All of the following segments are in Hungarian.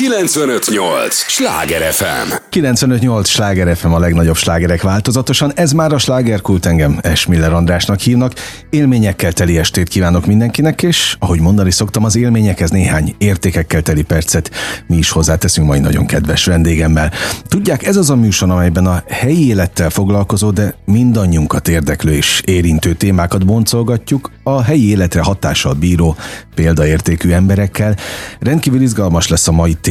958! Sláger FM! 958! Sláger FM a legnagyobb slágerek változatosan. Ez már a slágerkult engem Esmiller Andrásnak hívnak. Élményekkel teli estét kívánok mindenkinek, és ahogy mondani szoktam, az élményekhez néhány értékekkel teli percet mi is hozzáteszünk majd nagyon kedves vendégemmel. Tudják, ez az a műsor, amelyben a helyi élettel foglalkozó, de mindannyiunkat érdeklő és érintő témákat boncolgatjuk, a helyi életre hatással bíró példaértékű emberekkel. Rendkívül izgalmas lesz a mai téma,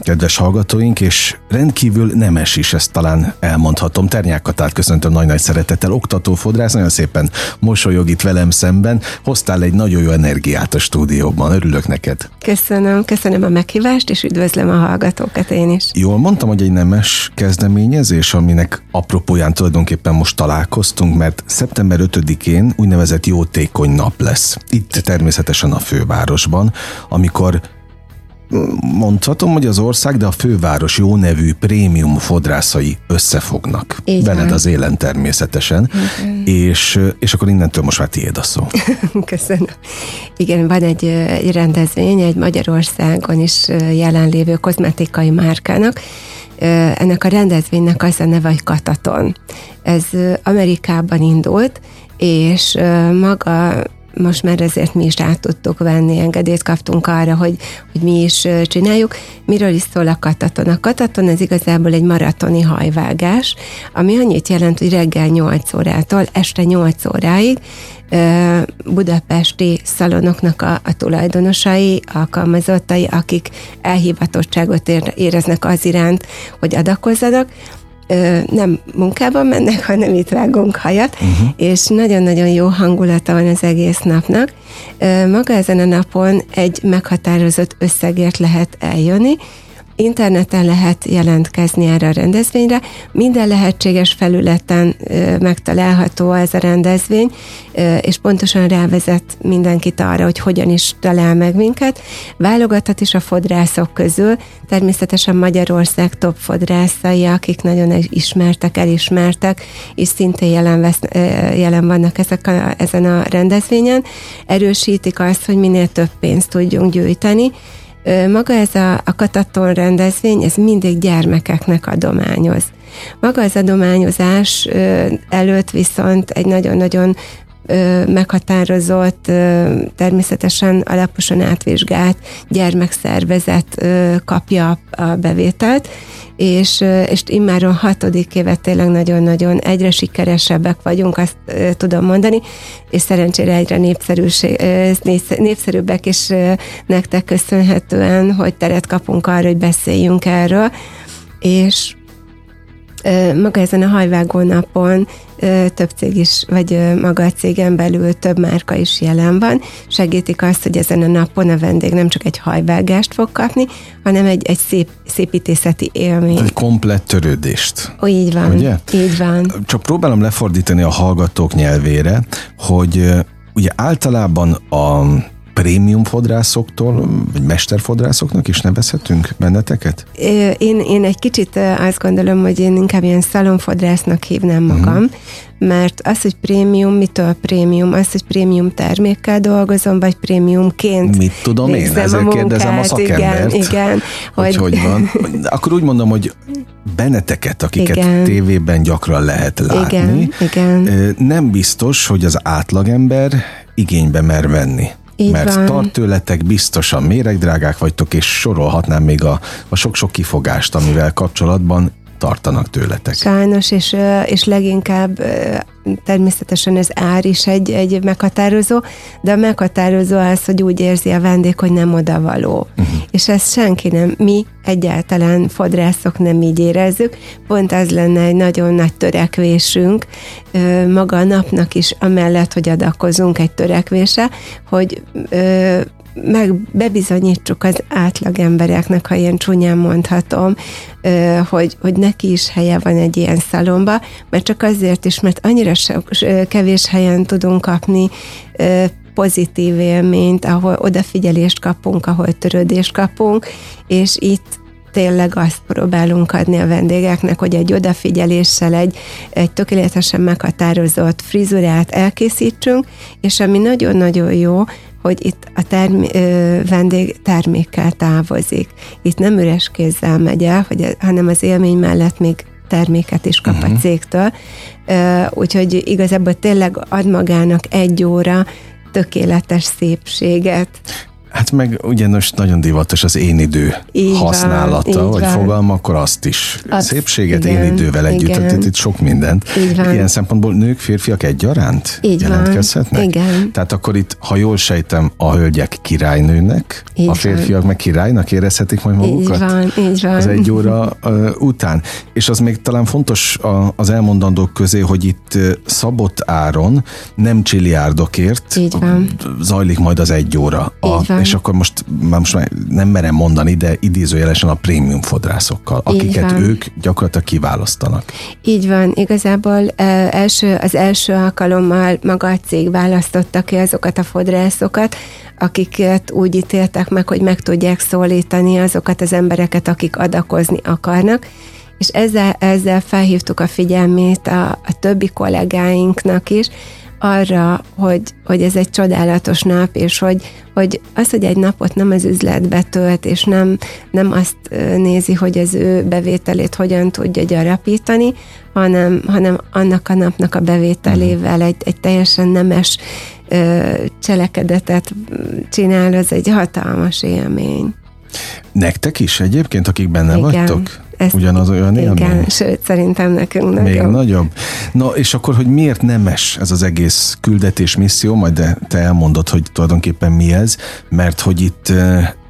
kedves hallgatóink, és rendkívül nemes is, ezt talán elmondhatom. Ternyák Katát köszöntöm nagy-nagy szeretettel, oktató fodrász, nagyon szépen mosolyog itt velem szemben. Hoztál egy nagyon jó energiát a stúdióban, örülök neked. Köszönöm, köszönöm a meghívást, és üdvözlöm a hallgatókat én is. Jól mondtam, hogy egy nemes kezdeményezés, aminek apropóján tulajdonképpen most találkoztunk, mert szeptember 5-én úgynevezett jótékony nap lesz. Itt természetesen a fővárosban, amikor mondhatom, hogy az ország, de a főváros jó nevű prémium fodrászai összefognak. Így Benned van. az élen természetesen. És, és akkor innentől most már tiéd a szó. Köszönöm. Igen, van egy, egy rendezvény, egy Magyarországon is jelenlévő kozmetikai márkának. Ennek a rendezvénynek az a neve, hogy Kataton. Ez Amerikában indult, és maga most már ezért mi is át tudtuk venni, engedélyt kaptunk arra, hogy, hogy mi is csináljuk. Miről is szól a kataton? A kataton ez igazából egy maratoni hajvágás, ami annyit jelent, hogy reggel 8 órától este 8 óráig budapesti szalonoknak a, a tulajdonosai, alkalmazottai, akik elhivatottságot éreznek az iránt, hogy adakozzanak, nem munkában mennek, hanem itt vágunk hajat, uh-huh. és nagyon-nagyon jó hangulata van az egész napnak. Maga ezen a napon egy meghatározott összegért lehet eljönni, Interneten lehet jelentkezni erre a rendezvényre, minden lehetséges felületen megtalálható ez a rendezvény, és pontosan rávezet mindenkit arra, hogy hogyan is talál meg minket. Válogathat is a fodrászok közül, természetesen Magyarország top fodrászai, akik nagyon ismertek, elismertek, és szintén jelen, vesz, jelen vannak ezek a, ezen a rendezvényen. Erősítik azt, hogy minél több pénzt tudjunk gyűjteni, maga ez a, a kataton rendezvény, ez mindig gyermekeknek adományoz. Maga az adományozás előtt viszont egy nagyon-nagyon meghatározott, természetesen alaposan átvizsgált gyermekszervezet kapja a bevételt, és, és immáron hatodik évet tényleg nagyon-nagyon egyre sikeresebbek vagyunk, azt tudom mondani, és szerencsére egyre népszerűbbek is nektek köszönhetően, hogy teret kapunk arra, hogy beszéljünk erről, és maga ezen a hajvágó napon több cég is, vagy maga a cégen belül több márka is jelen van. Segítik azt, hogy ezen a napon a vendég nem csak egy hajvágást fog kapni, hanem egy, egy szép, szépítészeti élmény. Egy komplett törődést. Ó, így van. Ugye? Így van. Csak próbálom lefordítani a hallgatók nyelvére, hogy ugye általában a prémium fodrászoktól, vagy mesterfodrászoknak is nevezhetünk benneteket? Én, én egy kicsit azt gondolom, hogy én inkább ilyen szalonfodrásznak hívnám magam, uh-huh. mert az, hogy prémium, mitől prémium? Az, hogy prémium termékkel dolgozom, vagy prémiumként Mit tudom én? Ezért a munkát, kérdezem a szakembert. Igen, igen. Hogy, hogy, hogy van. Akkor úgy mondom, hogy benneteket, akiket igen. tévében gyakran lehet látni, igen, igen. nem biztos, hogy az átlagember igénybe mer venni. Így mert van. tart tőletek biztosan méregdrágák vagytok, és sorolhatnám még a, a sok-sok kifogást, amivel kapcsolatban tartanak tőletek. Sajnos, és, és leginkább természetesen ez ár is egy, egy meghatározó, de a meghatározó az, hogy úgy érzi a vendég, hogy nem odavaló. Uh-huh. És ezt senki nem, mi egyáltalán fodrászok nem így érezzük, pont az lenne egy nagyon nagy törekvésünk, maga a napnak is, amellett, hogy adakozunk egy törekvése, hogy meg bebizonyítsuk az átlag embereknek, ha ilyen csúnyán mondhatom, hogy, hogy neki is helye van egy ilyen szalomba, mert csak azért is, mert annyira kevés helyen tudunk kapni pozitív élményt, ahol odafigyelést kapunk, ahol törődést kapunk, és itt tényleg azt próbálunk adni a vendégeknek, hogy egy odafigyeléssel egy, egy tökéletesen meghatározott frizurát elkészítsünk, és ami nagyon-nagyon jó, hogy itt a term- vendég termékkel távozik. Itt nem üres kézzel megy el, hogy, hanem az élmény mellett még terméket is kap uh-huh. a mhm. cégtől. Úgyhogy igazából tényleg ad magának egy óra tökéletes szépséget. Hát meg ugyanos nagyon divatos az én idő így használata, van, vagy van. fogalma, akkor azt is. Az, Szépséget igen, én idővel együtt, igen. tehát itt sok mindent. Így van. Ilyen szempontból nők, férfiak egyaránt így jelentkezhetnek? Van. Igen. Tehát akkor itt, ha jól sejtem, a hölgyek királynőnek, így a férfiak van. meg királynak érezhetik majd magukat? Így van, így van. Az egy óra uh, után. És az még talán fontos a, az elmondandók közé, hogy itt uh, szabott áron, nem csilliárdokért így van. zajlik majd az egy óra. A, így van és akkor most már most már nem merem mondani, de idézőjelesen a prémium fodrászokkal, akiket ők gyakorlatilag kiválasztanak. Így van, igazából első, az első alkalommal maga a cég választotta ki azokat a fodrászokat, akiket úgy ítéltek meg, hogy meg tudják szólítani azokat az embereket, akik adakozni akarnak, és ezzel, ezzel felhívtuk a figyelmét a, a többi kollégáinknak is, arra, hogy, hogy ez egy csodálatos nap, és hogy, hogy az, hogy egy napot nem az üzletbe tölt, és nem, nem azt nézi, hogy az ő bevételét hogyan tudja gyarapítani, hanem, hanem annak a napnak a bevételével egy, egy teljesen nemes cselekedetet csinál, az egy hatalmas élmény. Nektek is egyébként, akik benne Igen. vagytok? Ezt Ugyanaz olyan igen, élmény? sőt, szerintem nekünk nagyobb. Még nagyobb. Na, és akkor, hogy miért nemes ez az egész küldetés misszió, majd de te elmondod, hogy tulajdonképpen mi ez, mert hogy itt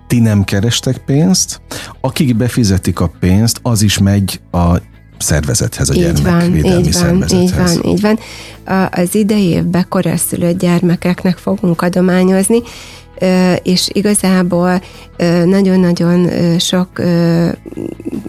ti nem kerestek pénzt, akik befizetik a pénzt, az is megy a szervezethez, a így gyermekvédelmi van, így szervezethez. Így van, így van. Az idei évben koraszülött gyermekeknek fogunk adományozni, és igazából nagyon-nagyon sok,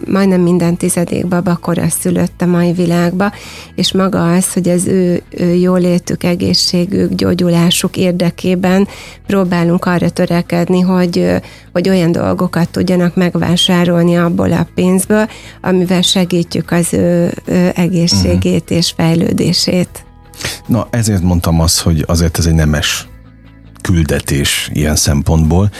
majdnem minden tizedék babakora szülött a mai világba, és maga az, hogy az ő jólétük, egészségük, gyógyulásuk érdekében próbálunk arra törekedni, hogy, hogy olyan dolgokat tudjanak megvásárolni abból a pénzből, amivel segítjük az ő egészségét uh-huh. és fejlődését. Na, ezért mondtam azt, hogy azért ez egy nemes küldetés ilyen szempontból.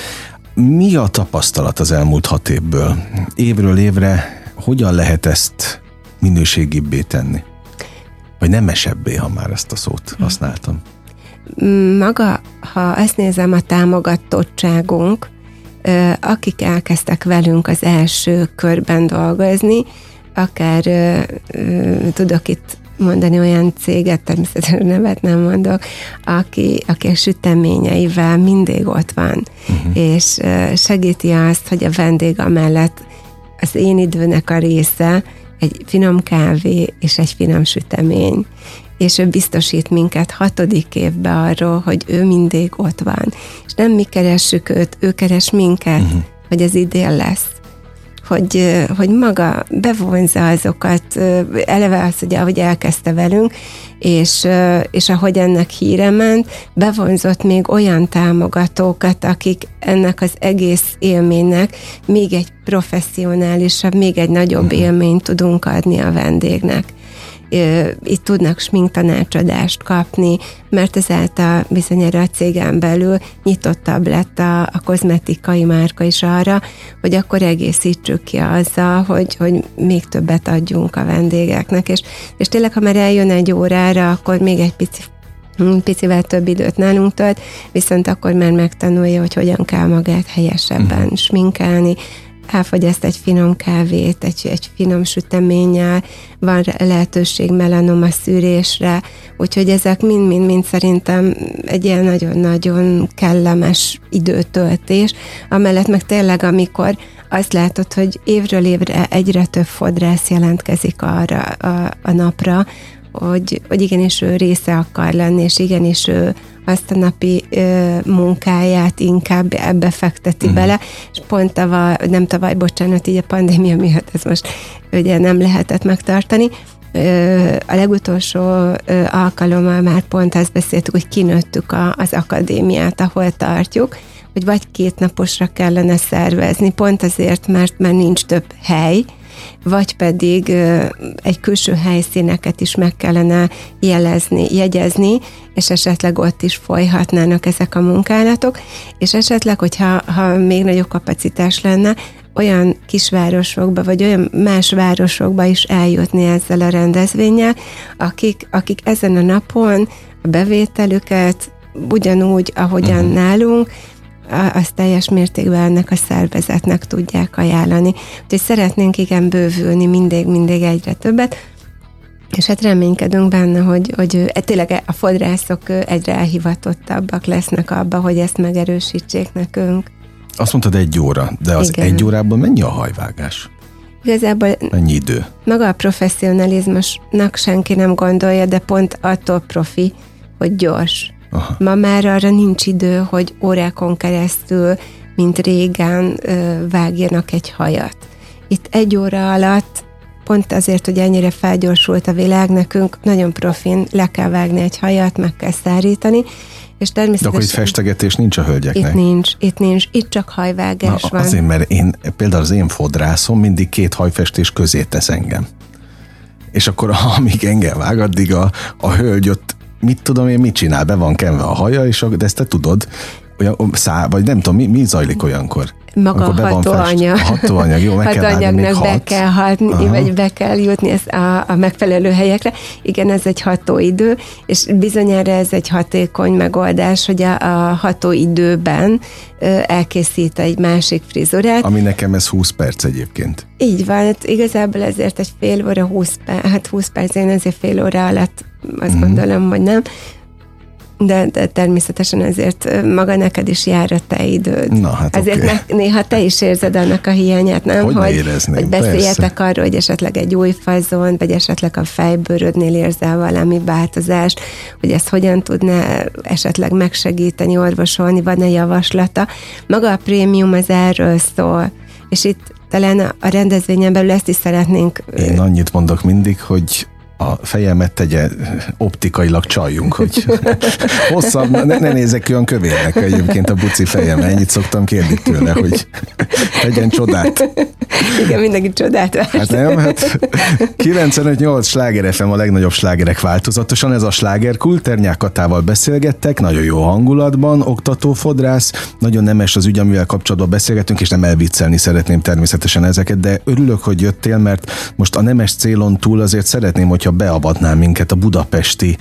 Mi a tapasztalat az elmúlt hat évből? Évről évre hogyan lehet ezt minőségibbé tenni? Vagy nemesebbé, ha már ezt a szót használtam? Maga, ha ezt nézem, a támogatottságunk, akik elkezdtek velünk az első körben dolgozni, akár tudok itt mondani olyan céget, természetesen nevet nem mondok, aki, aki a süteményeivel mindig ott van, uh-huh. és segíti azt, hogy a vendég amellett az én időnek a része egy finom kávé és egy finom sütemény és ő biztosít minket hatodik évbe arról, hogy ő mindig ott van. És nem mi keressük őt, ő keres minket, uh-huh. hogy ez idén lesz hogy, hogy maga bevonza azokat, eleve az, hogy ahogy elkezdte velünk, és, és ahogy ennek híre ment, bevonzott még olyan támogatókat, akik ennek az egész élménynek még egy professzionálisabb, még egy nagyobb uh-huh. élményt tudunk adni a vendégnek itt tudnak sminktanácsadást kapni, mert ezáltal bizonyára a cégen belül nyitottabb lett a, a kozmetikai márka is arra, hogy akkor egészítsük ki azzal, hogy, hogy még többet adjunk a vendégeknek, és, és tényleg, ha már eljön egy órára, akkor még egy pici picivel több időt nálunk tölt, viszont akkor már megtanulja, hogy hogyan kell magát helyesebben uh-huh. sminkelni, elfogyaszt egy finom kávét, egy, egy finom süteménnyel, van lehetőség melanoma szűrésre, úgyhogy ezek mind-mind-mind szerintem egy ilyen nagyon-nagyon kellemes időtöltés, amellett meg tényleg, amikor azt látod, hogy évről évre egyre több fodrász jelentkezik arra a, a napra, hogy, hogy igenis ő része akar lenni, és igenis ő azt a napi ö, munkáját inkább ebbe fekteti uh-huh. bele, és pont tavaly, nem tavaly, bocsánat, így a pandémia miatt ez most ugye nem lehetett megtartani, a legutolsó alkalommal már pont azt beszéltük, hogy kinőttük a, az akadémiát, ahol tartjuk, hogy vagy két naposra kellene szervezni, pont azért, mert már nincs több hely, vagy pedig egy külső helyszíneket is meg kellene jelezni, jegyezni, és esetleg ott is folyhatnának ezek a munkálatok, és esetleg, hogyha ha még nagyobb kapacitás lenne, olyan kisvárosokba, vagy olyan más városokba is eljutni ezzel a rendezvényel, akik, akik ezen a napon a bevételüket ugyanúgy, ahogyan uh-huh. nálunk, azt teljes mértékben ennek a szervezetnek tudják ajánlani. Úgyhogy szeretnénk igen bővülni mindig, mindig egyre többet, és hát reménykedünk benne, hogy, hogy e, tényleg a fodrászok egyre elhivatottabbak lesznek abba, hogy ezt megerősítsék nekünk. Azt mondtad egy óra, de az Igen. egy órában mennyi a hajvágás? Igazából mennyi idő? Maga a professzionalizmusnak senki nem gondolja, de pont attól profi, hogy gyors. Aha. Ma már arra nincs idő, hogy órákon keresztül, mint régen vágjanak egy hajat. Itt egy óra alatt pont azért, hogy ennyire felgyorsult a világ, nekünk nagyon profin le kell vágni egy hajat, meg kell szárítani, és természetesen... De akkor itt festegetés nincs a hölgyeknek? Itt nincs, itt nincs, itt csak hajvágás Na, van. Azért, mert én, például az én fodrászom mindig két hajfestés közé tesz engem. És akkor amíg engem vág, addig a, a hölgy ott mit tudom én, mit csinál, be van kenve a haja, és a, de ezt te tudod, olyan, szá, vagy nem tudom, mi, mi zajlik olyankor? Maga a hatóanyag. A hatóanyag, jó, meg hatóanyagnak kell be kell hatni, Aha. vagy be kell jutni ez a, a megfelelő helyekre. Igen, ez egy hatóidő, és bizonyára ez egy hatékony megoldás, hogy a, a hatóidőben elkészít egy másik frizurát. Ami nekem ez 20 perc egyébként. Így van, hát igazából ezért egy fél óra, 20 perc, hát 20 perc, én ezért fél óra alatt azt mm. gondolom, hogy nem de, de természetesen ezért maga neked is jár a te időd. Na, hát Ezért okay. ne, néha te is érzed annak a hiányát, nem? Hogy, hogy, hogy beszéljetek persze. arról, hogy esetleg egy új fazon, vagy esetleg a fejbőrödnél érzel valami változást, hogy ezt hogyan tudná esetleg megsegíteni, orvosolni, van-e javaslata. Maga a prémium az erről szól, és itt talán a rendezvényen belül ezt is szeretnénk. Én annyit mondok mindig, hogy a fejemet tegye optikailag csaljunk, hogy hosszabb, ne, ne nézek olyan kövérnek egyébként a buci fejem, ennyit szoktam kérni tőle, hogy tegyen csodát. Igen, mindenki csodát várt. Hát nem, hát 95-8 sláger FM a legnagyobb slágerek változatosan, ez a sláger Kulternyák Katával beszélgettek, nagyon jó hangulatban, oktató fodrász, nagyon nemes az ügy, amivel kapcsolatban beszélgetünk, és nem elviccelni szeretném természetesen ezeket, de örülök, hogy jöttél, mert most a nemes célon túl azért szeretném, hogyha hogyha beavatnál minket a budapesti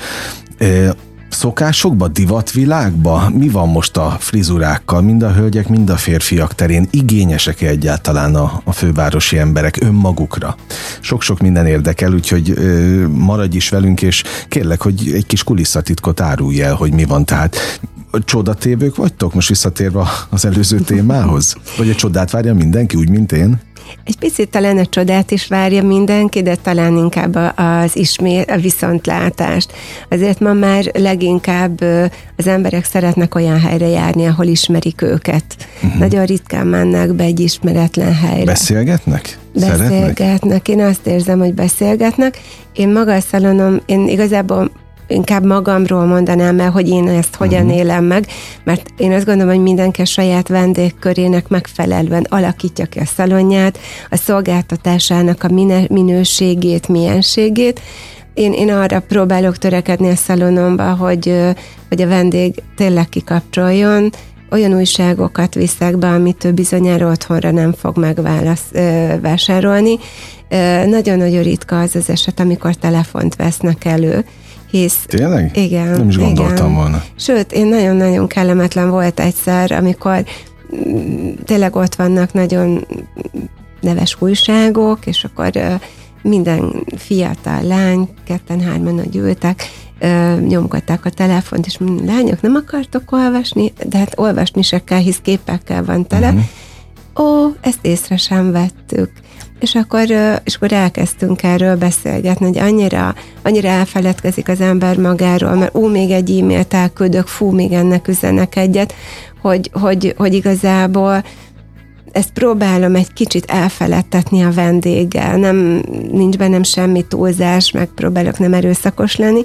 szokásokba, divatvilágba? Mi van most a frizurákkal, mind a hölgyek, mind a férfiak terén? Igényesek-e egyáltalán a, a fővárosi emberek önmagukra? Sok-sok minden érdekel, úgyhogy ö, maradj is velünk, és kérlek, hogy egy kis kulisszatitkot árulj el, hogy mi van. Tehát csodatévők vagytok, most visszatérve az előző témához? Vagy a csodát várja mindenki, úgy, mint én? Egy picit talán a csodát is várja mindenki, de talán inkább az ismét, a viszontlátást. Azért ma már leginkább az emberek szeretnek olyan helyre járni, ahol ismerik őket. Uh-huh. Nagyon ritkán mennek be egy ismeretlen helyre. Beszélgetnek? Beszélgetnek. Szeretnek? Én azt érzem, hogy beszélgetnek. Én maga a szalonom, én igazából inkább magamról mondanám el, hogy én ezt hogyan uh-huh. élem meg, mert én azt gondolom, hogy mindenki a saját vendégkörének megfelelően alakítja ki a szalonját, a szolgáltatásának a minőségét, mienségét, én, én arra próbálok törekedni a szalonomba, hogy, hogy a vendég tényleg kikapcsoljon, olyan újságokat viszek be, amit ő bizonyára otthonra nem fog megvásárolni. Nagyon-nagyon ritka az az eset, amikor telefont vesznek elő, hisz... Tényleg? Igen. Nem is gondoltam igen. volna. Sőt, én nagyon-nagyon kellemetlen volt egyszer, amikor mm, tényleg ott vannak nagyon neves újságok, és akkor minden fiatal lány, ketten-hárman ültek, nyomkodták a telefont, és mondjuk, lányok, nem akartok olvasni? De hát olvasni se kell, hisz képekkel van tele. Uh-huh. Ó, ezt észre sem vettük és akkor, és akkor elkezdtünk erről beszélgetni, hogy annyira, annyira elfeledkezik az ember magáról, mert ú, még egy e-mailt elküldök, fú, még ennek üzenek egyet, hogy, hogy, hogy igazából ezt próbálom egy kicsit elfeledtetni a vendéggel, nem, nincs bennem semmi túlzás, megpróbálok nem erőszakos lenni,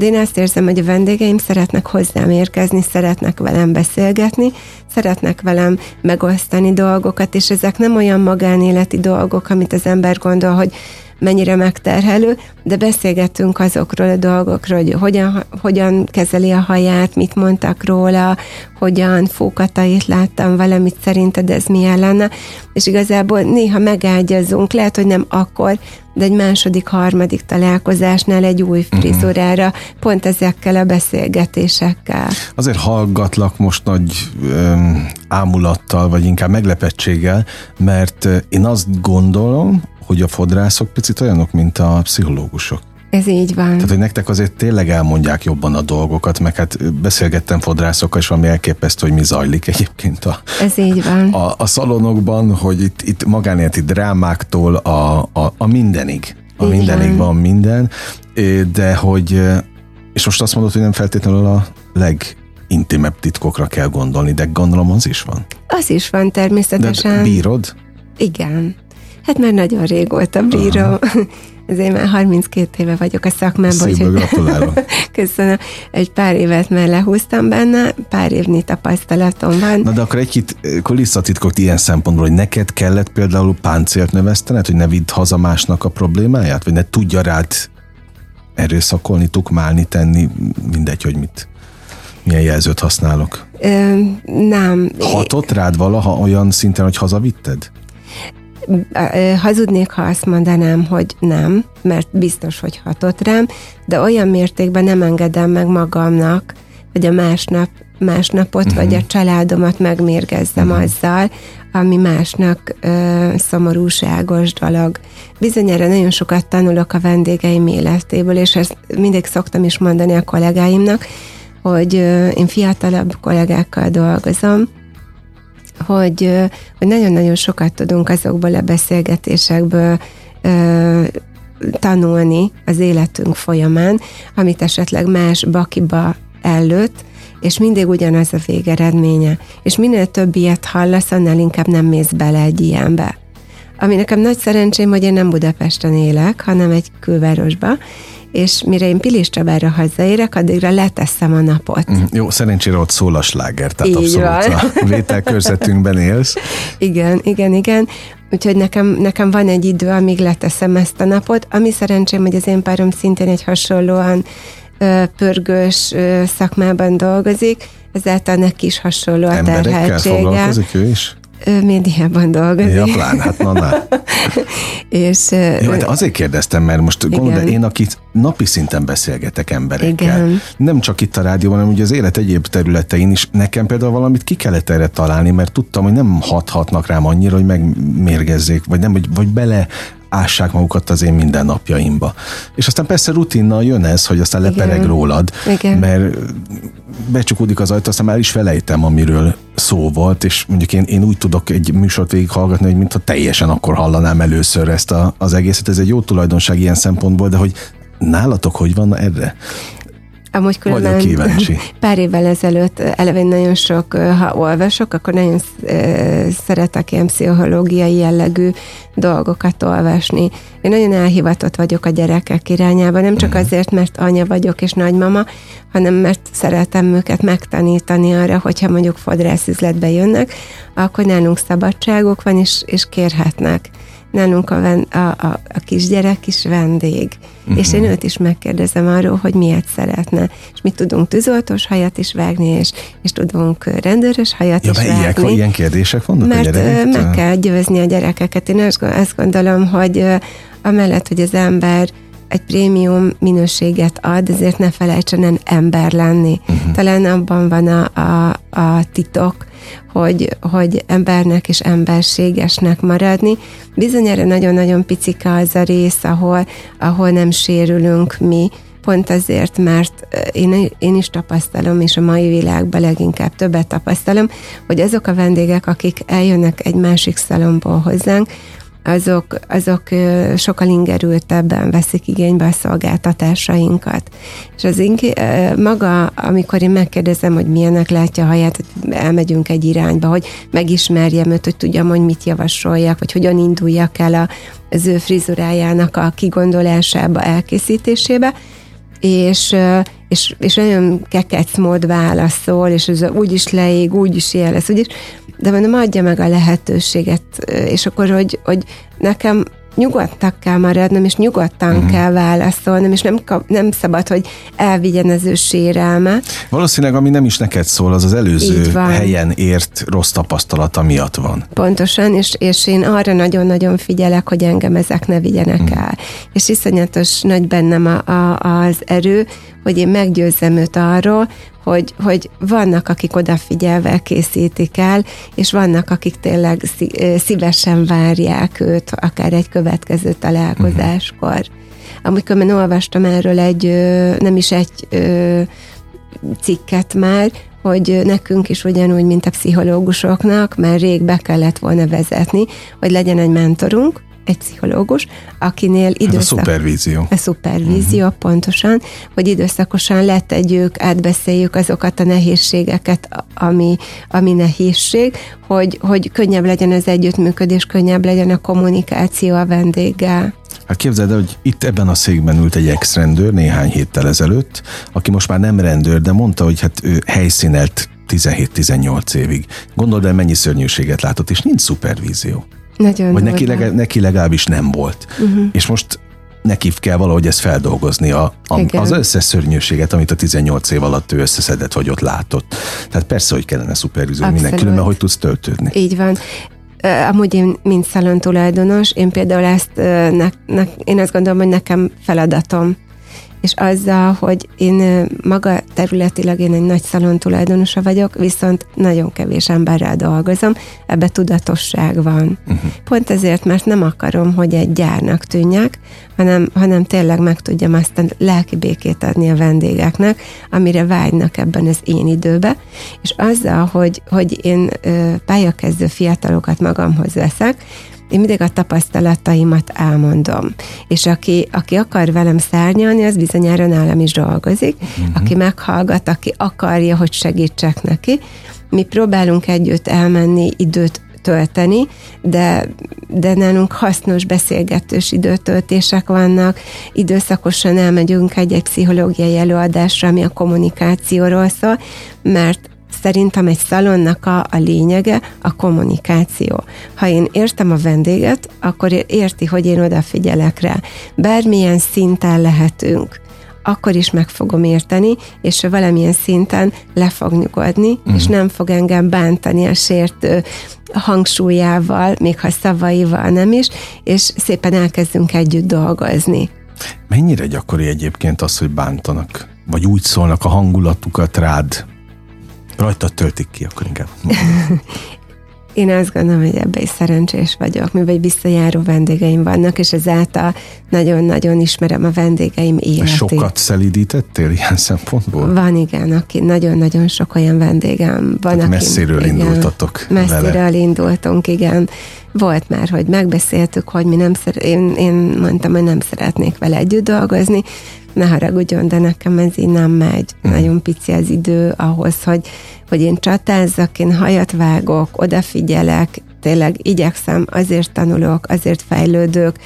de én azt érzem, hogy a vendégeim szeretnek hozzám érkezni, szeretnek velem beszélgetni, szeretnek velem megosztani dolgokat, és ezek nem olyan magánéleti dolgok, amit az ember gondol, hogy mennyire megterhelő, de beszélgettünk azokról a dolgokról, hogy hogyan, hogyan kezeli a haját, mit mondtak róla, hogyan fókatait láttam valamit szerinted ez milyen lenne, és igazából néha megágyazunk, lehet, hogy nem akkor, de egy második, harmadik találkozásnál egy új mhm. frizurára, uh-huh. pont ezekkel a beszélgetésekkel. Azért hallgatlak most nagy um, ámulattal, vagy inkább meglepettséggel, mert én azt gondolom, hogy a fodrászok picit olyanok, mint a pszichológusok. Ez így van. Tehát, hogy nektek azért tényleg elmondják jobban a dolgokat, meg hát beszélgettem fodrászokkal, és valami elképesztő, hogy mi zajlik egyébként a, Ez így van. a, a szalonokban, hogy itt, itt magánéleti drámáktól a, a, a mindenig. A így mindenig van. van minden, de hogy, és most azt mondod, hogy nem feltétlenül a legintimebb titkokra kell gondolni, de gondolom az is van. Az is van természetesen. De bírod? Igen. Hát már nagyon régóta bírom. Ezért már 32 éve vagyok a szakmában. Gratulálok. Köszönöm. Egy pár évet már lehúztam benne, pár évnyi tapasztalatom van. Na de akkor egy-két kulisszatitkot ilyen szempontból, hogy neked kellett például páncélt növesztened, hogy ne vidd haza másnak a problémáját, vagy ne tudja rád erőszakolni, tukmálni, tenni, mindegy, hogy mit milyen jelzőt használok? Ö, nem. Hatott rád valaha olyan szinten, hogy hazavitted? Hazudnék, ha azt mondanám, hogy nem, mert biztos, hogy hatott rám, de olyan mértékben nem engedem meg magamnak, hogy a másnap, másnapot uh-huh. vagy a családomat megmérgezzem uh-huh. azzal, ami másnak ö, szomorúságos dolog. Bizonyára nagyon sokat tanulok a vendégeim életéből, és ezt mindig szoktam is mondani a kollégáimnak, hogy ö, én fiatalabb kollégákkal dolgozom, hogy, hogy nagyon-nagyon sokat tudunk azokból a beszélgetésekből tanulni az életünk folyamán, amit esetleg más bakiba előtt, és mindig ugyanaz a végeredménye. És minél több ilyet hallasz, annál inkább nem mész bele egy ilyenbe. Ami nekem nagy szerencsém, hogy én nem Budapesten élek, hanem egy külvárosba, és mire én Pilis Csabára hazaérek, addigra leteszem a napot. Mm, jó, szerencsére ott szól a sláger, tehát Így abszolút van. a vételkörzetünkben élsz. igen, igen, igen. Úgyhogy nekem, nekem van egy idő, amíg leteszem ezt a napot, ami szerencsém, hogy az én párom szintén egy hasonlóan ö, pörgős ö, szakmában dolgozik, ezáltal neki is hasonló a terheltsége. Emberekkel foglalkozik ő is? Médiában dolgozik. Ja, plán, hát na, na. és, Jó, de azért kérdeztem, mert most gondolom, de én, akit napi szinten beszélgetek emberekkel, igen. nem csak itt a rádióban, hanem ugye az élet egyéb területein is, nekem például valamit ki kellett erre találni, mert tudtam, hogy nem hathatnak rám annyira, hogy megmérgezzék, vagy nem, vagy, vagy bele ássák magukat az én mindennapjaimba. És aztán persze rutinnal jön ez, hogy aztán Igen. lepereg rólad, Igen. mert becsukódik az ajtó, aztán már is felejtem, amiről szó volt, és mondjuk én, én úgy tudok egy műsort végighallgatni, hogy mintha teljesen akkor hallanám először ezt a, az egészet. Ez egy jó tulajdonság ilyen szempontból, de hogy nálatok hogy van erre? Amúgy különben kíváncsi. pár évvel ezelőtt eleve nagyon sok, ha olvasok, akkor nagyon szeretek ilyen pszichológiai jellegű dolgokat olvasni. Én nagyon elhivatott vagyok a gyerekek irányába, nem csak mhm. azért, mert anya vagyok és nagymama, hanem mert szeretem őket megtanítani arra, hogyha mondjuk fodrászüzletbe jönnek, akkor nálunk szabadságok van, és, és kérhetnek nálunk a, ven, a, a, a kisgyerek is vendég. Uh-huh. És én őt is megkérdezem arról, hogy miért szeretne. És mi tudunk tűzoltós hajat is vágni, és, és tudunk rendőrös hajat ja, is vágni. Ilyen, ilyen kérdések vannak Mert a meg kell győzni a gyerekeket. Én azt gondolom, hogy amellett, hogy az ember egy prémium minőséget ad, ezért ne felejtsen ember lenni. Uh-huh. Talán abban van a, a, a titok, hogy, hogy embernek és emberségesnek maradni. Bizonyára nagyon-nagyon picika az a rész, ahol, ahol nem sérülünk mi, pont azért, mert én, én is tapasztalom, és a mai világban leginkább többet tapasztalom, hogy azok a vendégek, akik eljönnek egy másik szalomból hozzánk, azok, azok sokkal ingerültebben veszik igénybe a szolgáltatásainkat. És az inki, maga, amikor én megkérdezem, hogy milyenek látja a haját, hogy elmegyünk egy irányba, hogy megismerjem őt, hogy tudjam, hogy mit javasoljak, vagy hogyan induljak el a, az ő frizurájának a kigondolásába, elkészítésébe, és, és, és nagyon kekec mód válaszol, és ez úgy is leég, úgy is ilyen lesz, úgy is, de mondom, adja meg a lehetőséget, és akkor, hogy, hogy nekem nyugodtak kell maradnom, és nyugodtan uh-huh. kell válaszolnom, és nem, nem szabad, hogy elvigyen az ő sérelme. Valószínűleg, ami nem is neked szól, az az előző helyen ért rossz tapasztalata miatt van. Pontosan, és, és én arra nagyon-nagyon figyelek, hogy engem ezek ne vigyenek uh-huh. el. És iszonyatos nagy bennem a, a, az erő, hogy én meggyőzzem őt arról, hogy, hogy vannak, akik odafigyelve készítik el, és vannak, akik tényleg szívesen várják őt, akár egy következő találkozáskor. Uh-huh. Amikor én olvastam erről egy, nem is egy cikket már, hogy nekünk is ugyanúgy, mint a pszichológusoknak, már rég be kellett volna vezetni, hogy legyen egy mentorunk, egy pszichológus, akinél időszak... Ez a szupervízió. A szupervízió, uh-huh. pontosan, hogy időszakosan letegyük, átbeszéljük azokat a nehézségeket, ami, ami nehézség, hogy, hogy könnyebb legyen az együttműködés, könnyebb legyen a kommunikáció a vendéggel. Hát képzeld el, hogy itt ebben a székben ült egy ex-rendőr néhány héttel ezelőtt, aki most már nem rendőr, de mondta, hogy hát ő helyszínelt 17-18 évig. Gondold el, mennyi szörnyűséget látott, és nincs szupervízió. Nagyon Vagy neki, legalább, neki legalábbis nem volt. Uh-huh. És most neki kell valahogy ezt feldolgozni, a, a, az összes szörnyűséget, amit a 18 év alatt ő összeszedett, vagy ott látott. Tehát persze, hogy kellene szupervízió minden, különben hogy tudsz töltődni. Így van. Amúgy én, mint szalon tulajdonos, én például ezt, ne, ne, én azt gondolom, hogy nekem feladatom és azzal, hogy én maga területileg én egy nagy szalon tulajdonosa vagyok, viszont nagyon kevés emberrel dolgozom, ebbe tudatosság van. Uh-huh. Pont ezért, mert nem akarom, hogy egy gyárnak tűnjek, hanem, hanem tényleg meg tudjam azt a lelki békét adni a vendégeknek, amire vágynak ebben az én időbe, és azzal, hogy, hogy én pályakezdő fiatalokat magamhoz veszek, én mindig a tapasztalataimat elmondom. És aki, aki akar velem szárnyalni, az bizonyára nálam is dolgozik. Uh-huh. Aki meghallgat, aki akarja, hogy segítsek neki. Mi próbálunk együtt elmenni, időt tölteni, de, de nálunk hasznos beszélgetős időtöltések vannak, időszakosan elmegyünk egy-egy pszichológiai előadásra, ami a kommunikációról szól, mert Szerintem egy szalonnak a, a lényege a kommunikáció. Ha én értem a vendéget, akkor érti, hogy én odafigyelek rá. Bármilyen szinten lehetünk, akkor is meg fogom érteni, és valamilyen szinten le fog nyugodni, uh-huh. és nem fog engem bántani a sértő hangsúlyával, még ha szavaival nem is, és szépen elkezdünk együtt dolgozni. Mennyire gyakori egyébként az, hogy bántanak? Vagy úgy szólnak a hangulatukat rád, Rajta töltik ki, akkor inkább. Én azt gondolom, hogy ebbe is szerencsés vagyok, mivel visszajáró vendégeim vannak, és ezáltal nagyon-nagyon ismerem a vendégeim életét. Sokat szelidítettél ilyen szempontból? Van, igen, aki nagyon-nagyon sok olyan vendégem van. Tehát messziről igen, indultatok Messziről vele. indultunk, igen. Volt már, hogy megbeszéltük, hogy mi nem szeret, én, én mondtam, hogy nem szeretnék vele együtt dolgozni, ne haragudjon, de nekem ez így nem megy. Mm. Nagyon pici az idő ahhoz, hogy, hogy én csatázzak, én hajat vágok, odafigyelek, tényleg igyekszem, azért tanulok, azért fejlődök,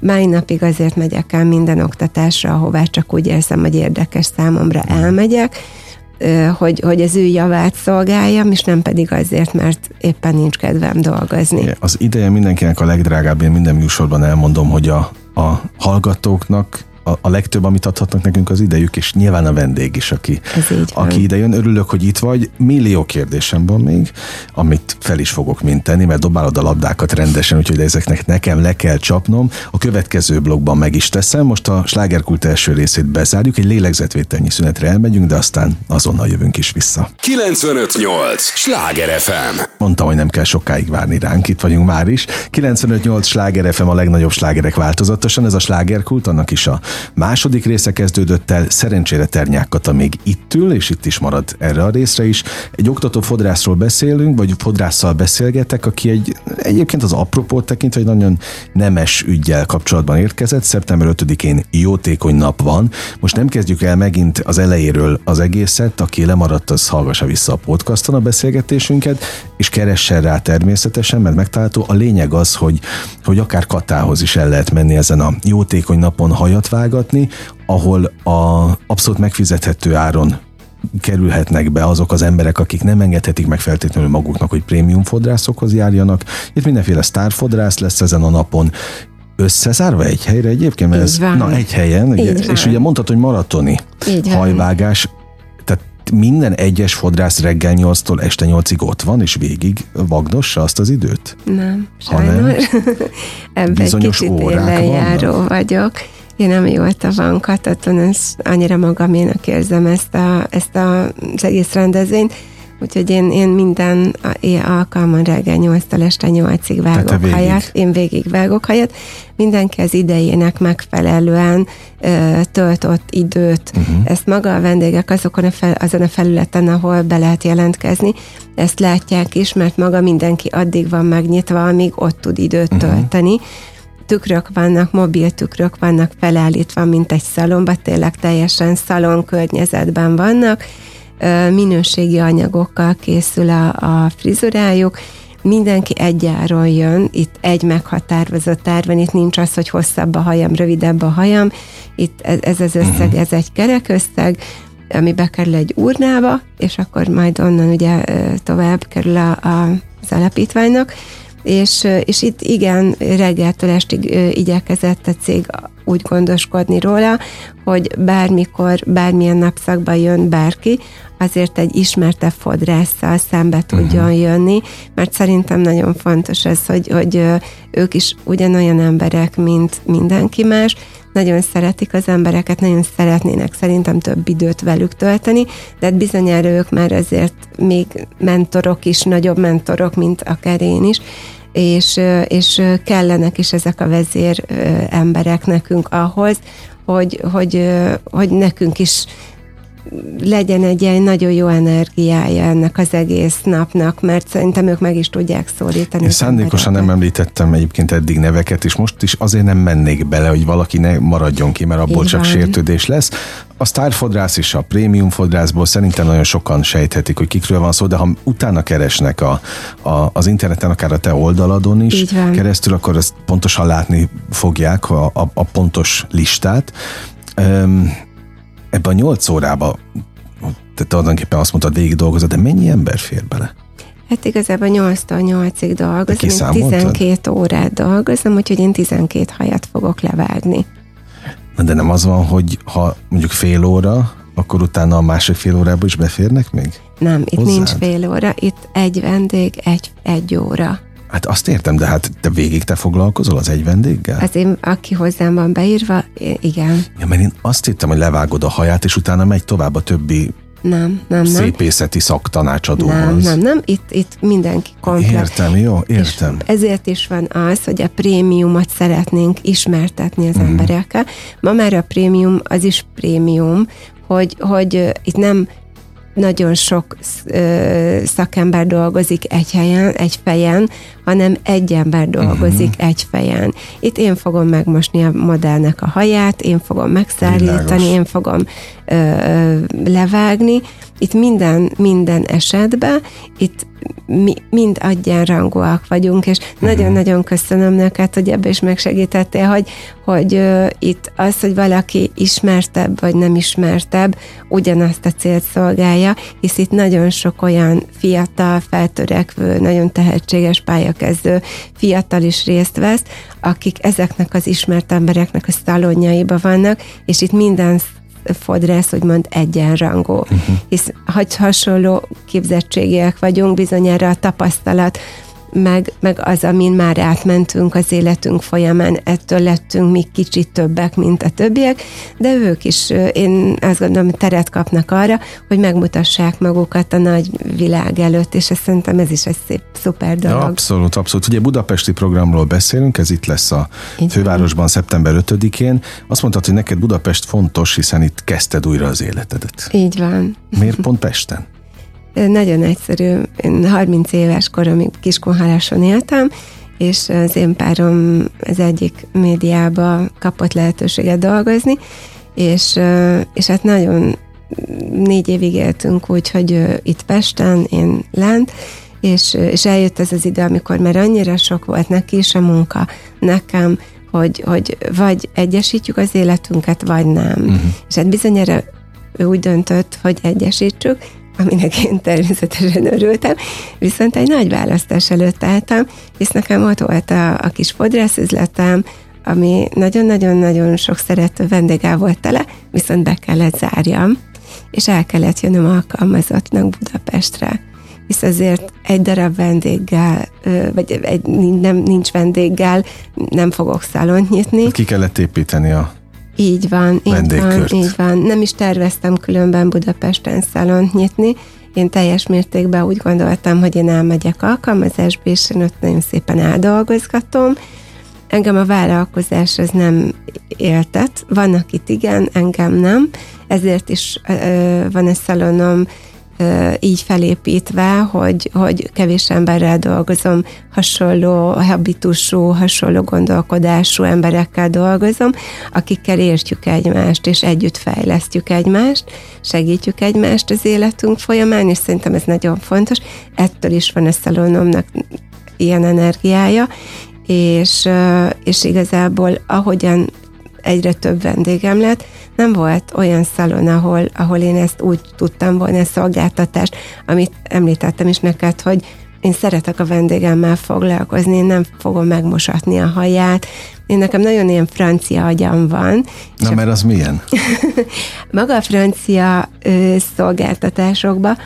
Mai napig azért megyek el minden oktatásra, ahová csak úgy érzem, hogy érdekes számomra elmegyek, hogy, hogy az ő javát szolgáljam, és nem pedig azért, mert éppen nincs kedvem dolgozni. Az ideje mindenkinek a legdrágább, én minden műsorban elmondom, hogy a, a hallgatóknak a, a legtöbb, amit adhatnak nekünk az idejük, és nyilván a vendég is, aki, aki ide jön. Örülök, hogy itt vagy. Millió kérdésem van még, amit fel is fogok mint tenni, mert dobálod a labdákat rendesen, úgyhogy ezeknek nekem le kell csapnom. A következő blogban meg is teszem. Most a slágerkult első részét bezárjuk, egy lélegzetvételnyi szünetre elmegyünk, de aztán azonnal jövünk is vissza. 958! Sláger FM! Mondtam, hogy nem kell sokáig várni ránk, itt vagyunk már is. 958 Sláger FM a legnagyobb slágerek változatosan, ez a slágerkult, annak is a Második része kezdődött el, szerencsére Ternyák még itt ül, és itt is marad erre a részre is. Egy oktató fodrászról beszélünk, vagy fodrásszal beszélgetek, aki egy, egyébként az apropót tekintve egy nagyon nemes ügyjel kapcsolatban érkezett. Szeptember 5-én jótékony nap van. Most nem kezdjük el megint az elejéről az egészet, aki lemaradt, az hallgassa vissza a podcaston a beszélgetésünket, és keressen rá természetesen, mert megtalálható. A lényeg az, hogy, hogy akár Katához is el lehet menni ezen a jótékony napon hajat vágni, találgatni, ahol a abszolút megfizethető áron kerülhetnek be azok az emberek, akik nem engedhetik meg feltétlenül maguknak, hogy prémium fodrászokhoz járjanak. Itt mindenféle sztárfodrász lesz ezen a napon, összezárva egy helyre egyébként? Mert ez, na, egy helyen, ugye, és ugye mondtad, hogy maratoni Így hajvágás, tehát minden egyes fodrász reggel 8-tól este 8-ig ott van, és végig vagdossa azt az időt? Nem, Hanem sajnos. Ebben egy bizonyos kicsit órák vannak? vagyok. Én amióta van kataton, annyira magaménak érzem ezt, a, ezt a, az egész rendezvényt, úgyhogy én, én minden alkalman reggel 8-tól este 8-ig te vágok végig. hajat, én végig vágok hajat. Mindenki az idejének megfelelően ö, töltött időt. Uh-huh. Ezt maga a vendégek azokon a fel, azon a felületen, ahol be lehet jelentkezni, ezt látják is, mert maga mindenki addig van megnyitva, amíg ott tud időt uh-huh. tölteni. Tükrök vannak, mobil tükrök vannak felállítva, mint egy szalomba, tényleg teljesen szalon környezetben vannak. Minőségi anyagokkal készül a, a frizurájuk, mindenki egyáron jön, itt egy meghatározott ár van, itt nincs az, hogy hosszabb a hajam, rövidebb a hajam, itt ez, ez az összeg, ez egy kerek összeg, ami bekerül egy urnába, és akkor majd onnan ugye tovább kerül a, a, az alapítványnak, és, és itt igen, reggeltől estig igyekezett a cég úgy gondoskodni róla, hogy bármikor, bármilyen napszakban jön bárki, azért egy ismertebb fodrásszal szembe tudjon jönni, mert szerintem nagyon fontos ez, hogy, hogy ők is ugyanolyan emberek, mint mindenki más, nagyon szeretik az embereket, nagyon szeretnének szerintem több időt velük tölteni, de hát bizonyára ők már azért még mentorok is, nagyobb mentorok, mint akár én is, és, és kellenek is ezek a vezér emberek nekünk ahhoz, hogy, hogy, hogy nekünk is legyen egy ilyen nagyon jó energiája ennek az egész napnak, mert szerintem ők meg is tudják szólítani. Én szándékosan nem említettem egyébként eddig neveket, és most is azért nem mennék bele, hogy valaki ne maradjon ki, mert abból Így csak van. sértődés lesz. A sztárfodrász és a prémium fodrászból szerintem nagyon sokan sejthetik, hogy kikről van szó, de ha utána keresnek a, a, az interneten, akár a te oldaladon is keresztül, akkor ezt pontosan látni fogják, a, a, a pontos listát. Öm, ebben a nyolc órába te tulajdonképpen azt mondtad, végig dolgozod, de mennyi ember fér bele? Hát igazából 8-tól 8-ig dolgozom, én Kiszámoltad? 12 órát dolgozom, úgyhogy én 12 hajat fogok levágni. Na de nem az van, hogy ha mondjuk fél óra, akkor utána a másik fél órába is beférnek még? Nem, itt Hozzád? nincs fél óra, itt egy vendég, egy, egy óra. Hát azt értem, de hát te végig te foglalkozol az egy vendéggel? Az én, aki hozzám van beírva, igen, Ja, mert én azt hittem, hogy levágod a haját, és utána megy tovább a többi nem, nem, nem. szépészeti szaktanácsadóhoz. Nem, nem, nem, itt, itt mindenki komplet. Értem, jó, értem. És ezért is van az, hogy a prémiumot szeretnénk ismertetni az mm. emberekkel. Ma már a prémium az is prémium, hogy, hogy itt nem nagyon sok ö, szakember dolgozik egy helyen, egy fejen, hanem egy ember dolgozik uh-huh. egy fejen. Itt én fogom megmosni a modellnek a haját, én fogom megszállítani, én fogom ö, ö, levágni. Itt minden, minden esetben, itt mi, mind egyenrangúak vagyunk, és Mhm. nagyon-nagyon köszönöm neked, hogy ebbe is megsegítettél, hogy, hogy ö, itt az, hogy valaki ismertebb vagy nem ismertebb, ugyanazt a célt szolgálja, hisz itt nagyon sok olyan fiatal, feltörekvő, nagyon tehetséges pályakezdő fiatal is részt vesz, akik ezeknek az ismert embereknek a szalonjaiba vannak, és itt minden fodrász, úgymond egyenrangú. Uh-huh. Hisz ha hasonló képzettségiek vagyunk, bizonyára a tapasztalat, meg, meg az, amin már átmentünk az életünk folyamán, ettől lettünk mi kicsit többek, mint a többiek, de ők is, én azt gondolom, teret kapnak arra, hogy megmutassák magukat a nagy világ előtt, és ezt szerintem ez is egy szép, szuper dolog. Abszolút, abszolút. Ugye budapesti programról beszélünk, ez itt lesz a Így fővárosban szeptember 5-én. Azt mondtad, hogy neked Budapest fontos, hiszen itt kezdted újra az életedet. Így van. Miért pont Pesten? Nagyon egyszerű. Én 30 éves koromig Kiskunhaláson éltem, és az én párom az egyik médiába kapott lehetőséget dolgozni, és, és hát nagyon négy évig éltünk úgy, hogy itt Pesten, én lent, és, és eljött ez az idő, amikor már annyira sok volt neki is a munka, nekem, hogy, hogy vagy egyesítjük az életünket, vagy nem. Uh-huh. És hát bizonyára ő úgy döntött, hogy egyesítsük, aminek én természetesen örültem, viszont egy nagy választás előtt álltam, hisz nekem ott volt a, a kis fodrászüzletem, ami nagyon-nagyon-nagyon sok szerető vendégá volt tele, viszont be kellett zárjam, és el kellett jönnöm alkalmazottnak Budapestre. Hisz azért egy darab vendéggel, vagy egy, nem, nincs vendéggel, nem fogok szalont nyitni. Ki kellett építeni a így van, így van, így van. Nem is terveztem különben Budapesten szalont nyitni. Én teljes mértékben úgy gondoltam, hogy én elmegyek alkalmazásba, és én ott nagyon szépen eldolgozgatom. Engem a vállalkozás az nem éltet. Van, akit igen, engem nem. Ezért is ö, van egy szalonom, így felépítve, hogy, hogy kevés emberrel dolgozom, hasonló habitusú, hasonló gondolkodású emberekkel dolgozom, akikkel értjük egymást, és együtt fejlesztjük egymást, segítjük egymást az életünk folyamán, és szerintem ez nagyon fontos. Ettől is van a szalonomnak ilyen energiája, és, és igazából ahogyan egyre több vendégem lett, nem volt olyan szalon, ahol, ahol én ezt úgy tudtam volna, szolgáltatást, amit említettem is neked, hogy én szeretek a vendégemmel foglalkozni, én nem fogom megmosatni a haját. Én nekem nagyon ilyen francia agyam van. Na, mert az milyen? Maga a francia ö, szolgáltatásokban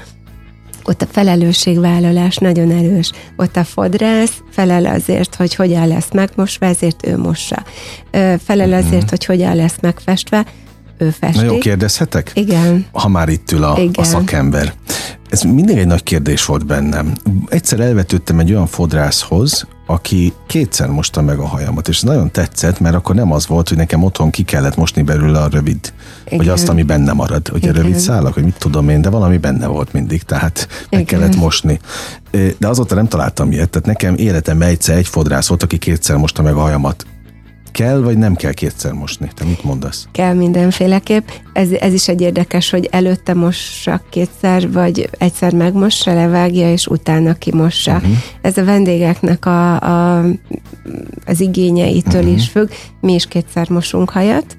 ott a felelősségvállalás nagyon erős. Ott a fodrász felel azért, hogy hogyan lesz megmosva, ezért ő mossa. Felel mhm. azért, hogy hogyan lesz megfestve, ő festik. Na jó, kérdezhetek? Igen. Ha már itt ül a, a szakember. Ez mindig egy nagy kérdés volt bennem. Egyszer elvetődtem egy olyan fodrászhoz, aki kétszer mosta meg a hajamat, és ez nagyon tetszett, mert akkor nem az volt, hogy nekem otthon ki kellett mosni belőle a rövid, Igen. vagy azt, ami benne marad, hogy Igen. a rövid szálak, hogy mit tudom én, de valami benne volt mindig, tehát meg Igen. kellett mosni. De azóta nem találtam ilyet, tehát nekem életemben egyszer egy fodrász volt, aki kétszer mosta meg a hajamat Kell, vagy nem kell kétszer mosni? Te mit mondasz? Kell mindenféleképp. Ez, ez is egy érdekes, hogy előtte mossa kétszer, vagy egyszer megmossa, levágja, és utána kimossa. Uh-huh. Ez a vendégeknek a, a, az igényeitől uh-huh. is függ. Mi is kétszer mosunk hajat,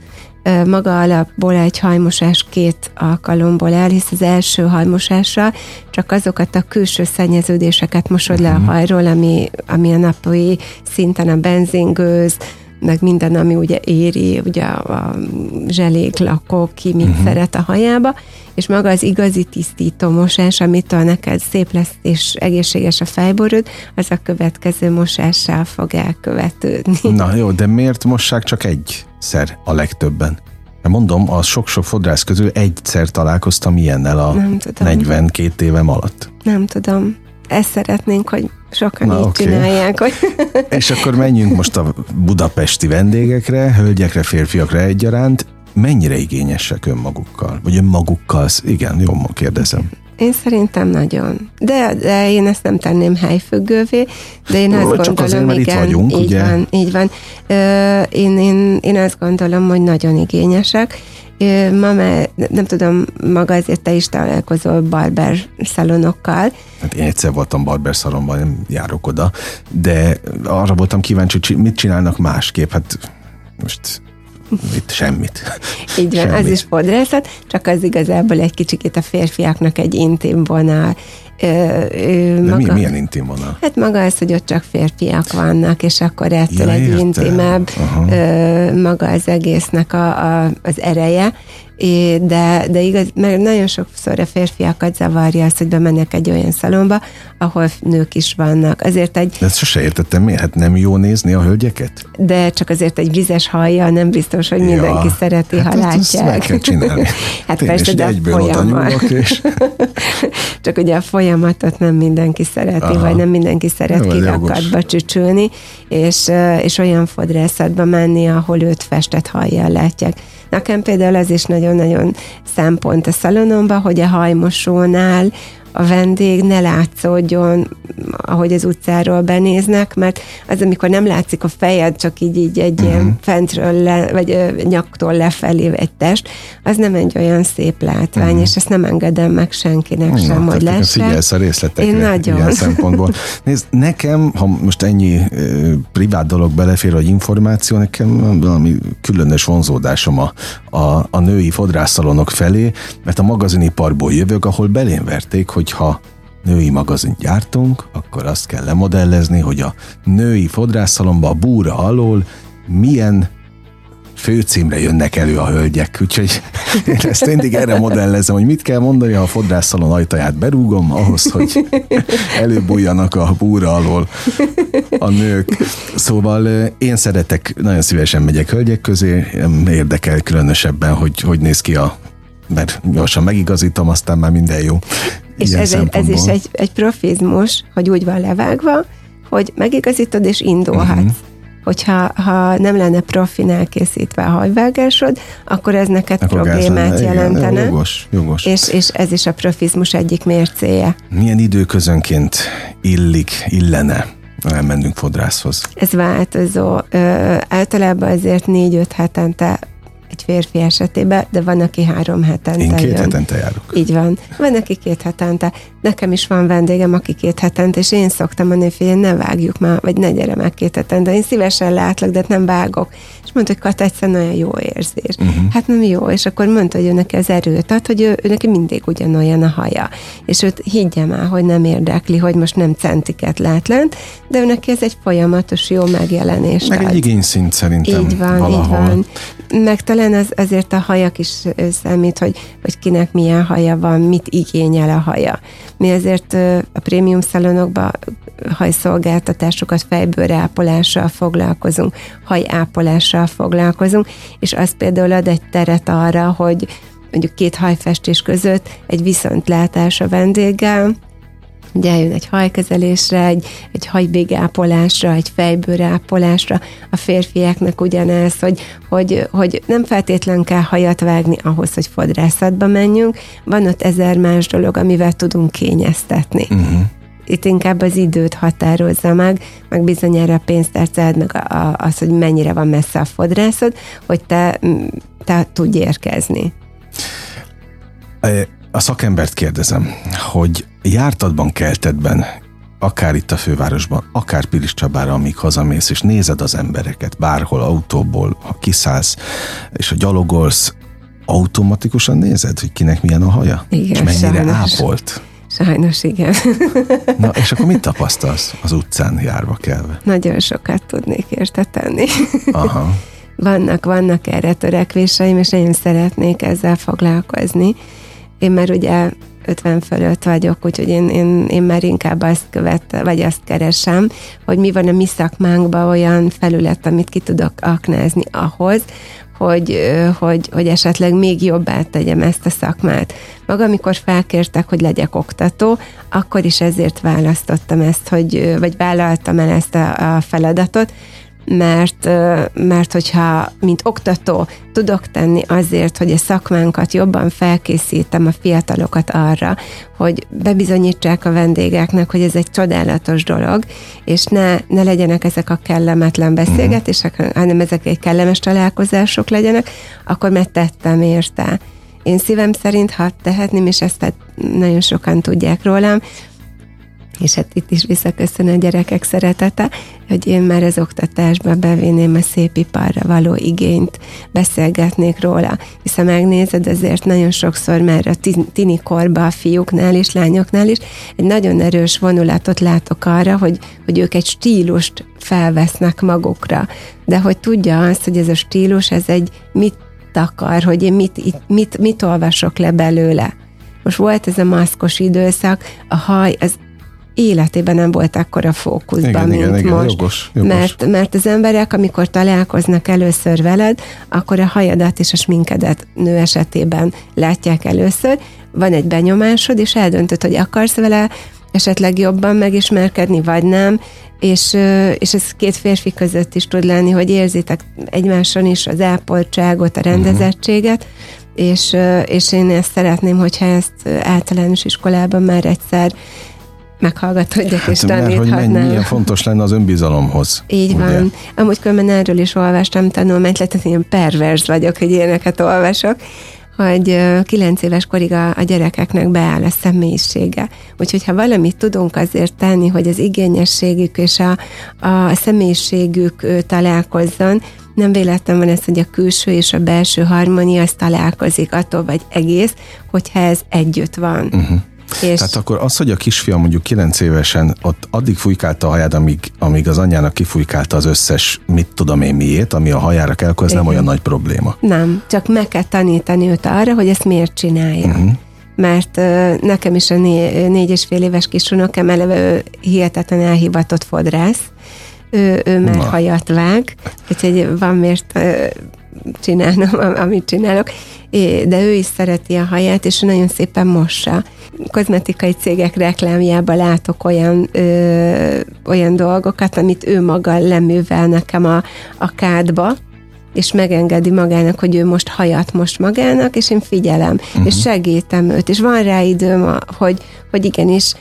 maga alapból egy hajmosás két alkalomból el, hisz az első hajmosással csak azokat a külső szennyeződéseket mosod le a mhm. hajról, ami, ami a napi szinten a benzingőz, meg minden, ami ugye éri, ugye a zselék, lakok, ki mit uh-huh. szeret a hajába, és maga az igazi tisztító mosás, amitől neked szép lesz és egészséges a fejborod, az a következő mosással fog elkövetődni. Na jó, de miért mossák csak egyszer a legtöbben? Mert mondom, a sok-sok fodrász közül egyszer találkoztam ilyennel a 42 évem alatt. Nem tudom ezt szeretnénk, hogy sokan Na, így okay. csinálják. Hogy... És akkor menjünk most a budapesti vendégekre, hölgyekre, férfiakra egyaránt. Mennyire igényesek önmagukkal? Vagy önmagukkal? Igen, jó, kérdezem. Én szerintem nagyon. De, de én ezt nem tenném helyfüggővé, de én azt Csak gondolom, azért, igen, vagyunk, így ugye? van, így van. Én, én, én azt gondolom, hogy nagyon igényesek, ma már, nem tudom, maga azért te is találkozol barber szalonokkal. Hát én egyszer voltam barber szalonban, nem járok oda, de arra voltam kíváncsi, hogy mit csinálnak másképp. Hát most itt semmit. Így van, semmit. az is fodrászat, csak az igazából egy kicsikét a férfiaknak egy intim vonal. Ö, ö, maga, mi, milyen intim vonal? Hát maga az, hogy ott csak férfiak vannak, és akkor ettől ja, egy intimebb ö, maga az egésznek a, a, az ereje, de, de igaz, mert nagyon sokszor a férfiakat zavarja az, hogy bemennek egy olyan szalomba, ahol nők is vannak. Azért egy... De ezt sose értettem, miért? Hát nem jó nézni a hölgyeket? De csak azért egy vizes hajja nem biztos, hogy mindenki ja, szereti, hát ha látják. Ezt meg kell csinálni. hát persze, de a folyamat. És... csak ugye a folyamatot nem mindenki szereti, Aha. vagy nem mindenki szeret kirakatba csücsülni, és, és olyan fodrászatba menni, ahol őt festett hajjal látják. Nekem például ez is nagyon-nagyon szempont a szalonomba, hogy a hajmosónál a vendég ne látszódjon, ahogy az utcáról benéznek, mert az, amikor nem látszik a fejed, csak így, így egy uh-huh. ilyen fentről, le, vagy nyaktól lefelé egy test, az nem egy olyan szép látvány, uh-huh. és ezt nem engedem meg senkinek Na, sem, hogy lássák. Figyelsz a részletekre Én nagyon. ilyen szempontból. Nézd, nekem, ha most ennyi ö, privát dolog belefér, vagy információ, nekem valami különös vonzódásom a, a, a női fodrászszalonok felé, mert a magaziniparból jövök, ahol belém verték, hogyha női magazin gyártunk, akkor azt kell lemodellezni, hogy a női fodrászszalomba a búra alól milyen főcímre jönnek elő a hölgyek, úgyhogy én ezt mindig erre modellezem, hogy mit kell mondani, ha a fodrászszalon ajtaját berúgom, ahhoz, hogy előbújjanak a búra alól a nők. Szóval én szeretek, nagyon szívesen megyek hölgyek közé, érdekel különösebben, hogy hogy néz ki a mert gyorsan megigazítom, aztán már minden jó. És ez, ez is egy, egy profizmus, hogy úgy van levágva, hogy megigazítod és indulhatsz. Uh-huh hogyha ha nem lenne profin elkészítve a hajvágásod, akkor ez neked akkor problémát gázán, jelentene. Igen, jogos, jogos. És, és ez is a profizmus egyik mércéje. Milyen időközönként illik, illene elmennünk fodrászhoz? Ez változó. Ö, általában azért négy-öt hetente egy férfi esetében, de van, aki három hetente Én két jön. hetente járok. Így van. Van, aki két hetente. Nekem is van vendégem, aki két hetente, és én szoktam mondani, hogy ne vágjuk már, vagy ne gyere meg két hetente. Én szívesen látlak, de nem vágok. És mondta, hogy Kata, egyszerűen nagyon jó érzés. Uh-huh. Hát nem jó, és akkor mondta, hogy ő neki az erőt ad, hogy ő, ő neki mindig ugyanolyan a haja. És őt higgye el, hogy nem érdekli, hogy most nem centiket lát lent, de ő neki ez egy folyamatos jó megjelenés. Meg egy igényszint szerintem Így van, valahol. így van. Meg talán az, azért a hajak is számít, hogy, hogy kinek milyen haja van, mit igényel a haja. Mi azért a prémium szalonokban hajszolgáltatásokat, fejbőrápolással foglalkozunk, hajápolással foglalkozunk, és az például ad egy teret arra, hogy mondjuk két hajfestés között egy viszontlátás a vendéggel, hogy eljön egy hajkezelésre, egy, egy hajbégápolásra, egy fejbőrápolásra. A férfiaknak ugyanez, hogy, hogy, hogy nem feltétlen kell hajat vágni ahhoz, hogy fodrászatba menjünk. Van ott ezer más dolog, amivel tudunk kényeztetni. Uh-huh itt inkább az időt határozza meg, meg bizonyára a pénztárcád, meg a, a, az, hogy mennyire van messze a fodrászod, hogy te, te tudj érkezni. A szakembert kérdezem, hogy jártatban, keltetben, akár itt a fővárosban, akár Pilis Csabára, amíg hazamész, és nézed az embereket bárhol, autóból, ha kiszállsz, és ha gyalogolsz, automatikusan nézed, hogy kinek milyen a haja? Igen, és mennyire sajnos. ápolt? Sajnos igen. Na, és akkor mit tapasztalsz az utcán járva kelve? Nagyon sokat tudnék érte tenni. Aha. Vannak, vannak erre törekvéseim, és nagyon szeretnék ezzel foglalkozni. Én már ugye 50 fölött vagyok, úgyhogy én, én, én már inkább azt követ, vagy azt keresem, hogy mi van a mi szakmánkban olyan felület, amit ki tudok aknázni ahhoz, hogy, hogy, hogy esetleg még jobbá tegyem ezt a szakmát. Maga, amikor felkértek, hogy legyek oktató, akkor is ezért választottam ezt, hogy, vagy vállaltam el ezt a, a feladatot, mert, mert hogyha, mint oktató tudok tenni azért, hogy a szakmánkat jobban felkészítem a fiatalokat arra, hogy bebizonyítsák a vendégeknek, hogy ez egy csodálatos dolog, és ne, ne legyenek ezek a kellemetlen beszélgetések, uh-huh. hanem ezek egy kellemes találkozások legyenek, akkor megtettem érte. Én szívem szerint, ha tehetném, és ezt nagyon sokan tudják rólam, és hát itt is visszaköszön a gyerekek szeretete, hogy én már az oktatásba bevinném a szépiparra való igényt, beszélgetnék róla, hiszen megnézed, azért nagyon sokszor már a tini korba a fiúknál és lányoknál is egy nagyon erős vonulatot látok arra, hogy, hogy ők egy stílust felvesznek magukra, de hogy tudja azt, hogy ez a stílus, ez egy mit akar, hogy én mit, mit, mit olvasok le belőle. Most volt ez a maszkos időszak, a haj, az életében nem volt akkora fókuszban, igen, mint igen, igen, most. Jogos, jogos. Mert, mert az emberek, amikor találkoznak először veled, akkor a hajadat és a sminkedet nő esetében látják először, van egy benyomásod, és eldöntöd, hogy akarsz vele esetleg jobban megismerkedni, vagy nem, és, és ez két férfi között is tud lenni, hogy érzitek egymáson is az ápoltságot, a rendezettséget, és, és én ezt szeretném, hogyha ezt általános iskolában már egyszer meghallgatódjak hát, és taníthatnám. hogy mennyi, milyen fontos lenne az önbizalomhoz. Így ugye? van. Amúgy különben erről is olvastam hogy ilyen pervers vagyok, hogy ilyeneket olvasok, hogy kilenc éves korig a, a gyerekeknek beáll a személyisége. Úgyhogy ha valamit tudunk azért tenni, hogy az igényességük és a, a személyiségük találkozzon, nem véletlen van ez, hogy a külső és a belső harmónia az találkozik attól vagy egész, hogyha ez együtt van. Uh-huh. És... Tehát akkor az, hogy a kisfiam mondjuk 9 évesen ott addig fújkálta a haját, amíg, amíg az anyjának kifújkálta az összes, mit tudom én miért, ami a hajára kell, akkor ez nem olyan nagy probléma. Nem, csak meg kell tanítani őt arra, hogy ezt miért csinálja. Uh-huh mert nekem is a né- négy és fél éves kisunokám eleve hihetetlen elhivatott fodrász, ő, ő már Na. hajat vág, úgyhogy van miért csinálnom, amit csinálok, de ő is szereti a haját, és nagyon szépen mossa. Kozmetikai cégek reklámjában látok olyan, ö, olyan dolgokat, amit ő maga leművel nekem a, a kádba, és megengedi magának, hogy ő most hajat most magának, és én figyelem, uh-huh. és segítem őt, és van rá időm, hogy, hogy igenis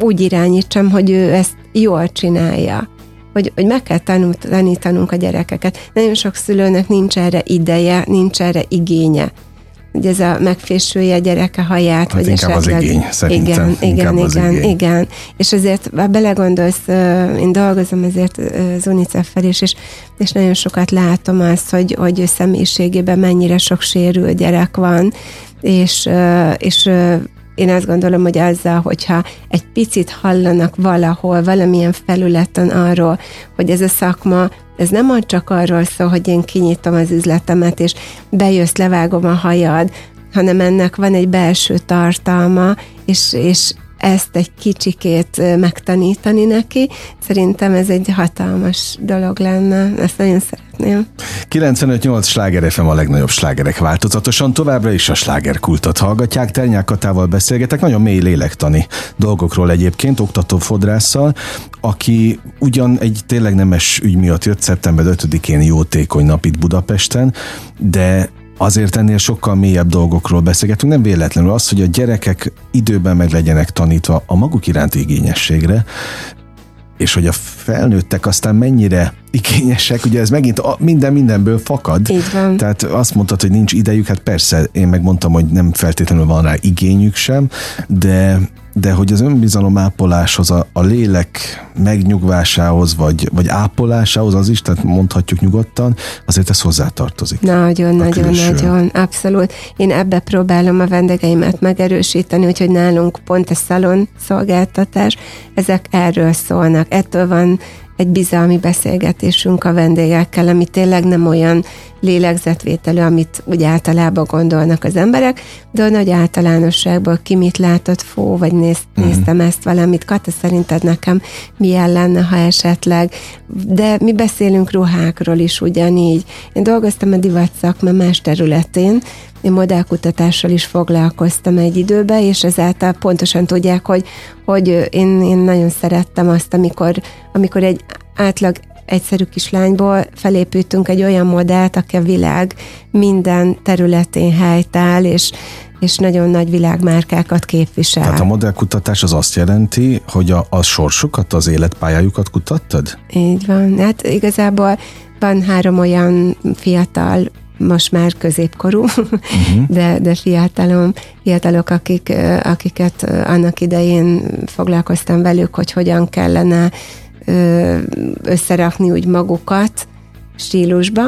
úgy irányítsam, hogy ő ezt jól csinálja hogy, hogy meg kell tanítanunk a gyerekeket. Nagyon sok szülőnek nincs erre ideje, nincs erre igénye hogy ez a megfésülje a gyereke haját, hát vagy esetleg... az igény, szerintem. Igen, igen, igen, igény. igen. És azért, ha belegondolsz, én dolgozom ezért az UNICEF-fel is, és, és nagyon sokat látom azt, hogy, hogy személyiségében mennyire sok sérült gyerek van, és, és én azt gondolom, hogy azzal, hogyha egy picit hallanak valahol, valamilyen felületen arról, hogy ez a szakma, ez nem csak arról szól, hogy én kinyitom az üzletemet, és bejössz, levágom a hajad, hanem ennek van egy belső tartalma, és, és ezt egy kicsikét megtanítani neki, szerintem ez egy hatalmas dolog lenne, ezt nagyon szeretném. 95-8 sláger FM a legnagyobb slágerek változatosan, továbbra is a slágerkultot hallgatják, Ternyák Katával beszélgetek, nagyon mély lélektani dolgokról egyébként, oktató fodrásszal, aki ugyan egy tényleg nemes ügy miatt jött szeptember 5-én jótékony nap itt Budapesten, de azért ennél sokkal mélyebb dolgokról beszélgetünk, nem véletlenül az, hogy a gyerekek időben meg legyenek tanítva a maguk iránti igényességre, és hogy a felnőttek aztán mennyire igényesek, ugye ez megint a, minden mindenből fakad. Így van. Tehát azt mondtad, hogy nincs idejük, hát persze, én megmondtam, hogy nem feltétlenül van rá igényük sem, de de hogy az önbizalom ápoláshoz, a, a lélek megnyugvásához, vagy, vagy ápolásához, az is, tehát mondhatjuk nyugodtan, azért ez hozzátartozik. Nagyon, nagyon, külső. nagyon, abszolút. Én ebbe próbálom a vendégeimet megerősíteni, úgyhogy nálunk pont a szalon szolgáltatás, ezek erről szólnak. Ettől van egy bizalmi beszélgetésünk a vendégekkel, ami tényleg nem olyan lélegzetvételő, amit úgy általában gondolnak az emberek, de a nagy általánosságból ki mit látott, fó, vagy néz, uh-huh. néztem ezt valamit, Kata, szerinted nekem milyen lenne, ha esetleg, de mi beszélünk ruhákról is ugyanígy. Én dolgoztam a divat szakma más területén, én modellkutatással is foglalkoztam egy időben, és ezáltal pontosan tudják, hogy, hogy én, én nagyon szerettem azt, amikor, amikor egy átlag egyszerű kislányból felépítünk egy olyan modellt, aki a világ minden területén helytáll, és, és nagyon nagy világmárkákat képvisel. Tehát a modellkutatás az azt jelenti, hogy a, a sorsukat, az életpályájukat kutattad? Így van. Hát igazából van három olyan fiatal most már középkorú, uh-huh. de, de fiatalom, fiatalok, akik, akiket annak idején foglalkoztam velük, hogy hogyan kellene összerakni úgy magukat stílusba,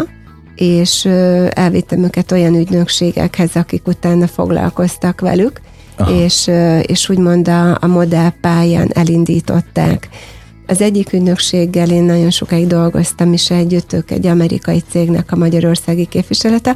és elvittem őket olyan ügynökségekhez, akik utána foglalkoztak velük, Aha. és, és úgymond a, a modellpályán elindították. Az egyik ügynökséggel én nagyon sokáig dolgoztam is együtt, ők egy amerikai cégnek a magyarországi képviselete,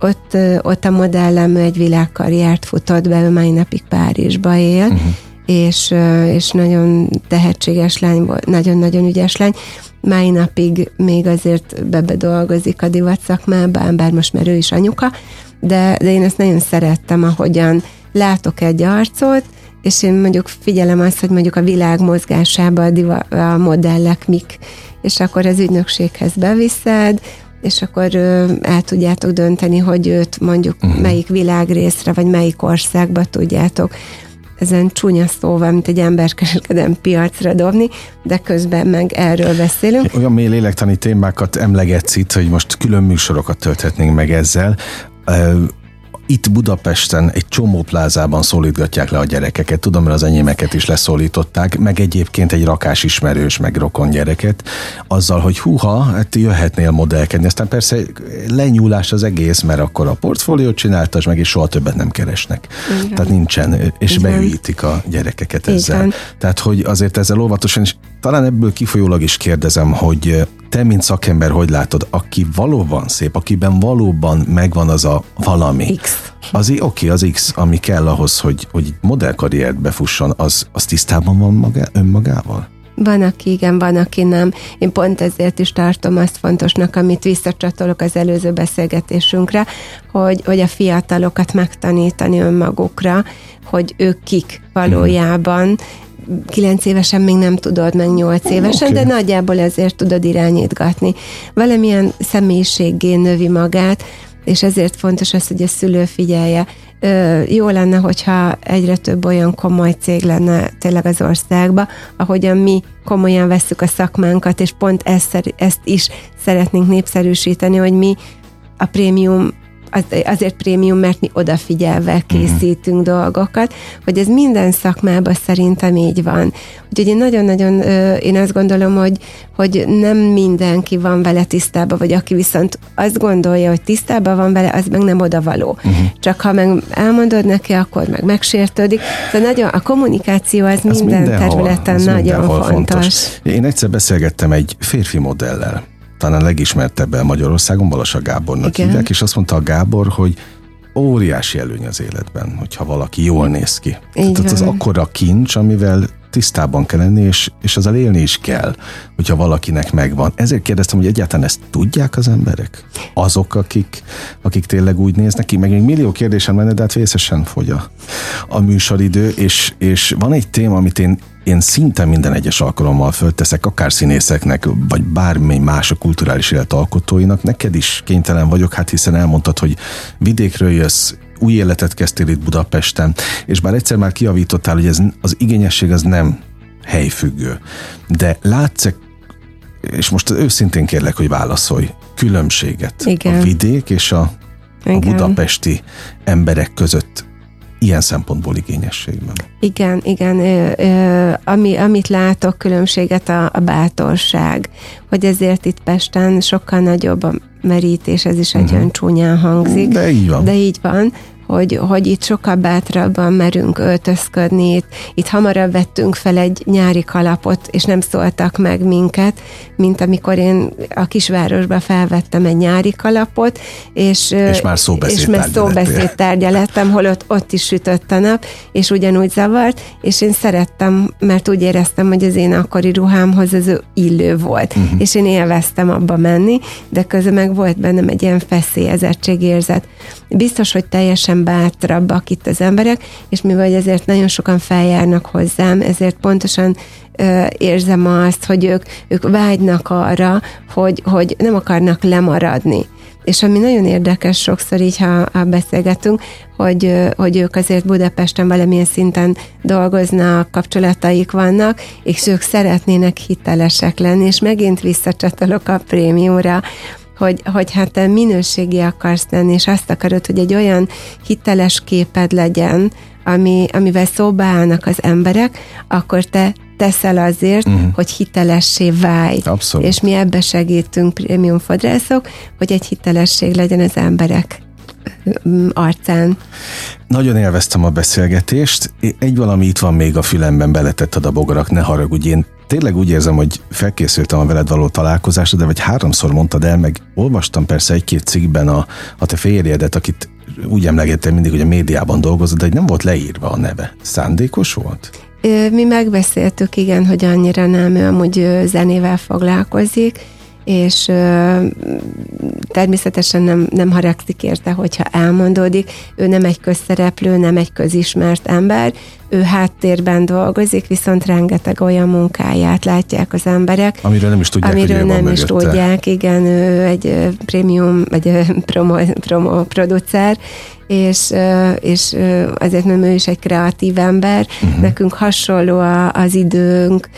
ott, ott a modellem egy világkarriert futott be, ő mai napig Párizsba él, uh-huh és, és nagyon tehetséges lány volt, nagyon-nagyon ügyes lány. Mai napig még azért bebe dolgozik a divat szakmában, bár most már ő is anyuka, de, de én ezt nagyon szerettem, ahogyan látok egy arcot, és én mondjuk figyelem azt, hogy mondjuk a világ mozgásába a, diva, a modellek mik, és akkor az ügynökséghez beviszed, és akkor ö, el tudjátok dönteni, hogy őt mondjuk uh-huh. melyik világrészre, vagy melyik országba tudjátok ezen csúnya szóval, mint egy emberkereskedem piacra dobni, de közben meg erről beszélünk. Olyan mély lélektani témákat emlegetsz itt, hogy most külön műsorokat tölthetnénk meg ezzel itt Budapesten egy csomó plázában szólítgatják le a gyerekeket. Tudom, hogy az enyémeket is leszólították, meg egyébként egy rakás ismerős, meg rokon gyereket, azzal, hogy huha, hát jöhetnél modellkedni. Aztán persze lenyúlás az egész, mert akkor a portfóliót csináltas meg, és soha többet nem keresnek. Igen. Tehát nincsen, és Igen. beürítik a gyerekeket ezzel. Igen. Tehát, hogy azért ezzel óvatosan, és talán ebből kifolyólag is kérdezem, hogy te, mint szakember, hogy látod, aki valóban szép, akiben valóban megvan az a valami. X. Az oké, okay, az X, ami kell ahhoz, hogy, hogy modellkarriert befusson, az, az tisztában van maga, önmagával? Van, aki igen, van, aki nem. Én pont ezért is tartom azt fontosnak, amit visszacsatolok az előző beszélgetésünkre, hogy, hogy a fiatalokat megtanítani önmagukra, hogy ők kik valójában, kilenc évesen még nem tudod, meg nyolc évesen, okay. de nagyjából ezért tudod irányítgatni. Valamilyen személyiséggé növi magát, és ezért fontos az, hogy a szülő figyelje. Ö, jó lenne, hogyha egyre több olyan komoly cég lenne tényleg az országba, ahogyan mi komolyan vesszük a szakmánkat, és pont ezt, ezt is szeretnénk népszerűsíteni, hogy mi a prémium az, azért prémium, mert mi odafigyelve mhm. készítünk mm. dolgokat, hogy ez minden szakmában szerintem így van. Úgyhogy én nagyon-nagyon, én azt gondolom, hogy, hogy nem mindenki van vele tisztában, vagy aki viszont azt gondolja, hogy tisztában van vele, az meg nem odavaló. Uh-huh. Csak ha meg elmondod neki, akkor meg megsértődik. Szóval nagyon, a kommunikáció az ez minden területen nagyon fontos. fontos. Én egyszer beszélgettem egy férfi modellel, talán a legismertebben Magyarországon, Balasa Gábornak Igen. hívják, és azt mondta a Gábor, hogy óriási előny az életben, hogyha valaki jól néz ki. Így Tehát az akkora kincs, amivel tisztában kell lenni, és, és azzal élni is kell, hogyha valakinek megvan. Ezért kérdeztem, hogy egyáltalán ezt tudják az emberek? Azok, akik, akik tényleg úgy néznek ki? Meg még millió kérdésem lenne, de hát vészesen fogy a, a műsoridő, és, és van egy téma, amit én én szinte minden egyes alkalommal fölteszek, akár színészeknek, vagy bármely más a kulturális élet alkotóinak, neked is kénytelen vagyok, hát hiszen elmondtad, hogy vidékről jössz, új életet kezdtél itt Budapesten, és bár egyszer már kiavítottál, hogy ez, az igényesség az nem helyfüggő, de látsz és most őszintén kérlek, hogy válaszolj, különbséget Igen. a vidék és a, a budapesti emberek között ilyen szempontból igényességben. Igen, igen. Ö, ö, ami, amit látok különbséget a, a bátorság, hogy ezért itt Pesten sokkal nagyobb a merítés, ez is egy uh-huh. olyan csúnyán hangzik. De így van. De így van hogy, hogy itt sokkal bátrabban merünk öltözködni, itt, itt hamarabb vettünk fel egy nyári kalapot, és nem szóltak meg minket, mint amikor én a kisvárosba felvettem egy nyári kalapot, és, és már szóbeszéd, és már szóbeszéd tárgya lettem, holott ott is sütött a nap, és ugyanúgy zavart, és én szerettem, mert úgy éreztem, hogy az én akkori ruhámhoz az illő volt, uh-huh. és én élveztem abba menni, de közben meg volt bennem egy ilyen feszélyezettségérzet. Biztos, hogy teljesen teljesen bátrabbak itt az emberek, és mivel ezért nagyon sokan feljárnak hozzám, ezért pontosan ö, érzem azt, hogy ők, ők vágynak arra, hogy, hogy nem akarnak lemaradni. És ami nagyon érdekes sokszor így, ha, ha beszélgetünk, hogy, hogy ők azért Budapesten valamilyen szinten dolgoznak, kapcsolataik vannak, és ők szeretnének hitelesek lenni, és megint visszacsatolok a prémiumra, hogy, hogy hát te minőségi akarsz lenni, és azt akarod, hogy egy olyan hiteles képed legyen, ami, amivel szóba állnak az emberek, akkor te teszel azért, uh-huh. hogy hitelessé válj. Abszolút. És mi ebbe segítünk prémium fodrászok, hogy egy hitelesség legyen az emberek mm, arcán. Nagyon élveztem a beszélgetést. Egy valami itt van még a fülemben, beletetted a bogarak, ne haragudj, én tényleg úgy érzem, hogy felkészültem a veled való találkozásra, de vagy háromszor mondtad el, meg olvastam persze egy-két cikkben a, a te férjedet, akit úgy emlegettem mindig, hogy a médiában dolgozott, de hogy nem volt leírva a neve. Szándékos volt? Mi megbeszéltük, igen, hogy annyira nem, ő amúgy zenével foglalkozik, és ö, természetesen nem, nem haragszik érte, hogyha elmondódik. Ő nem egy közszereplő, nem egy közismert ember, ő háttérben dolgozik, viszont rengeteg olyan munkáját látják az emberek. Amiről nem is tudják, amiről hogy nem is tudják, igen, ő egy prémium, vagy promo, promo producer, és, és azért, mert ő is egy kreatív ember, uh-huh. nekünk hasonló az időnk,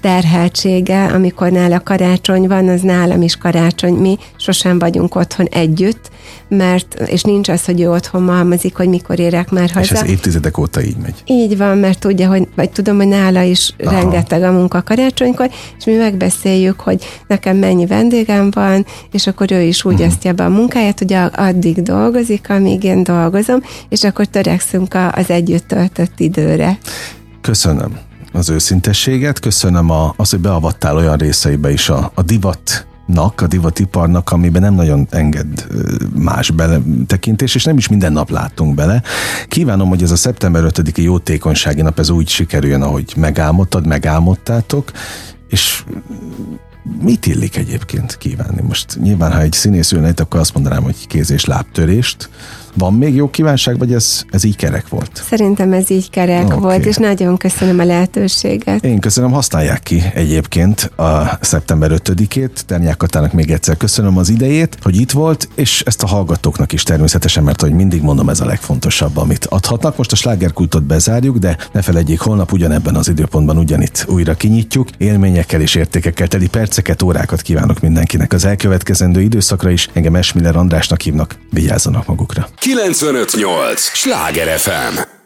terheltsége, amikor nála karácsony van, az nálam is karácsony. Mi sosem vagyunk otthon együtt, mert, és nincs az, hogy ő otthon malmozik, hogy mikor érek már haza. És ez évtizedek óta így megy. Így van, mert tudja, hogy, vagy tudom, hogy nála is Aha. rengeteg a munka karácsonykor, és mi megbeszéljük, hogy nekem mennyi vendégem van, és akkor ő is úgy uh-huh. osztja be a munkáját, hogy addig dolgozik, amíg én dolgozom, és akkor törekszünk az együtt töltött időre. Köszönöm az őszintességet, köszönöm a, azt, hogy beavattál olyan részeibe is a, a divat a divatiparnak, amiben nem nagyon enged más bele tekintés, és nem is minden nap látunk bele. Kívánom, hogy ez a szeptember 5-i jótékonysági nap ez úgy sikerüljön, ahogy megálmodtad, megálmodtátok, és mit illik egyébként kívánni? Most nyilván, ha egy színész ülne akkor azt mondanám, hogy kéz- és lábtörést, van még jó kívánság, vagy ez, ez így kerek volt? Szerintem ez így kerek okay. volt, és nagyon köszönöm a lehetőséget. Én köszönöm, használják ki egyébként a szeptember 5-ét. Ternyák Katának még egyszer köszönöm az idejét, hogy itt volt, és ezt a hallgatóknak is természetesen, mert hogy mindig mondom, ez a legfontosabb, amit adhatnak. Most a slágerkultot bezárjuk, de ne felejtjék, holnap ugyanebben az időpontban ugyanitt újra kinyitjuk. Élményekkel és értékekkel teli perceket, órákat kívánok mindenkinek az elkövetkezendő időszakra is. Engem Esmiller Andrásnak hívnak. Vigyázzanak magukra. 958! Sláger FM!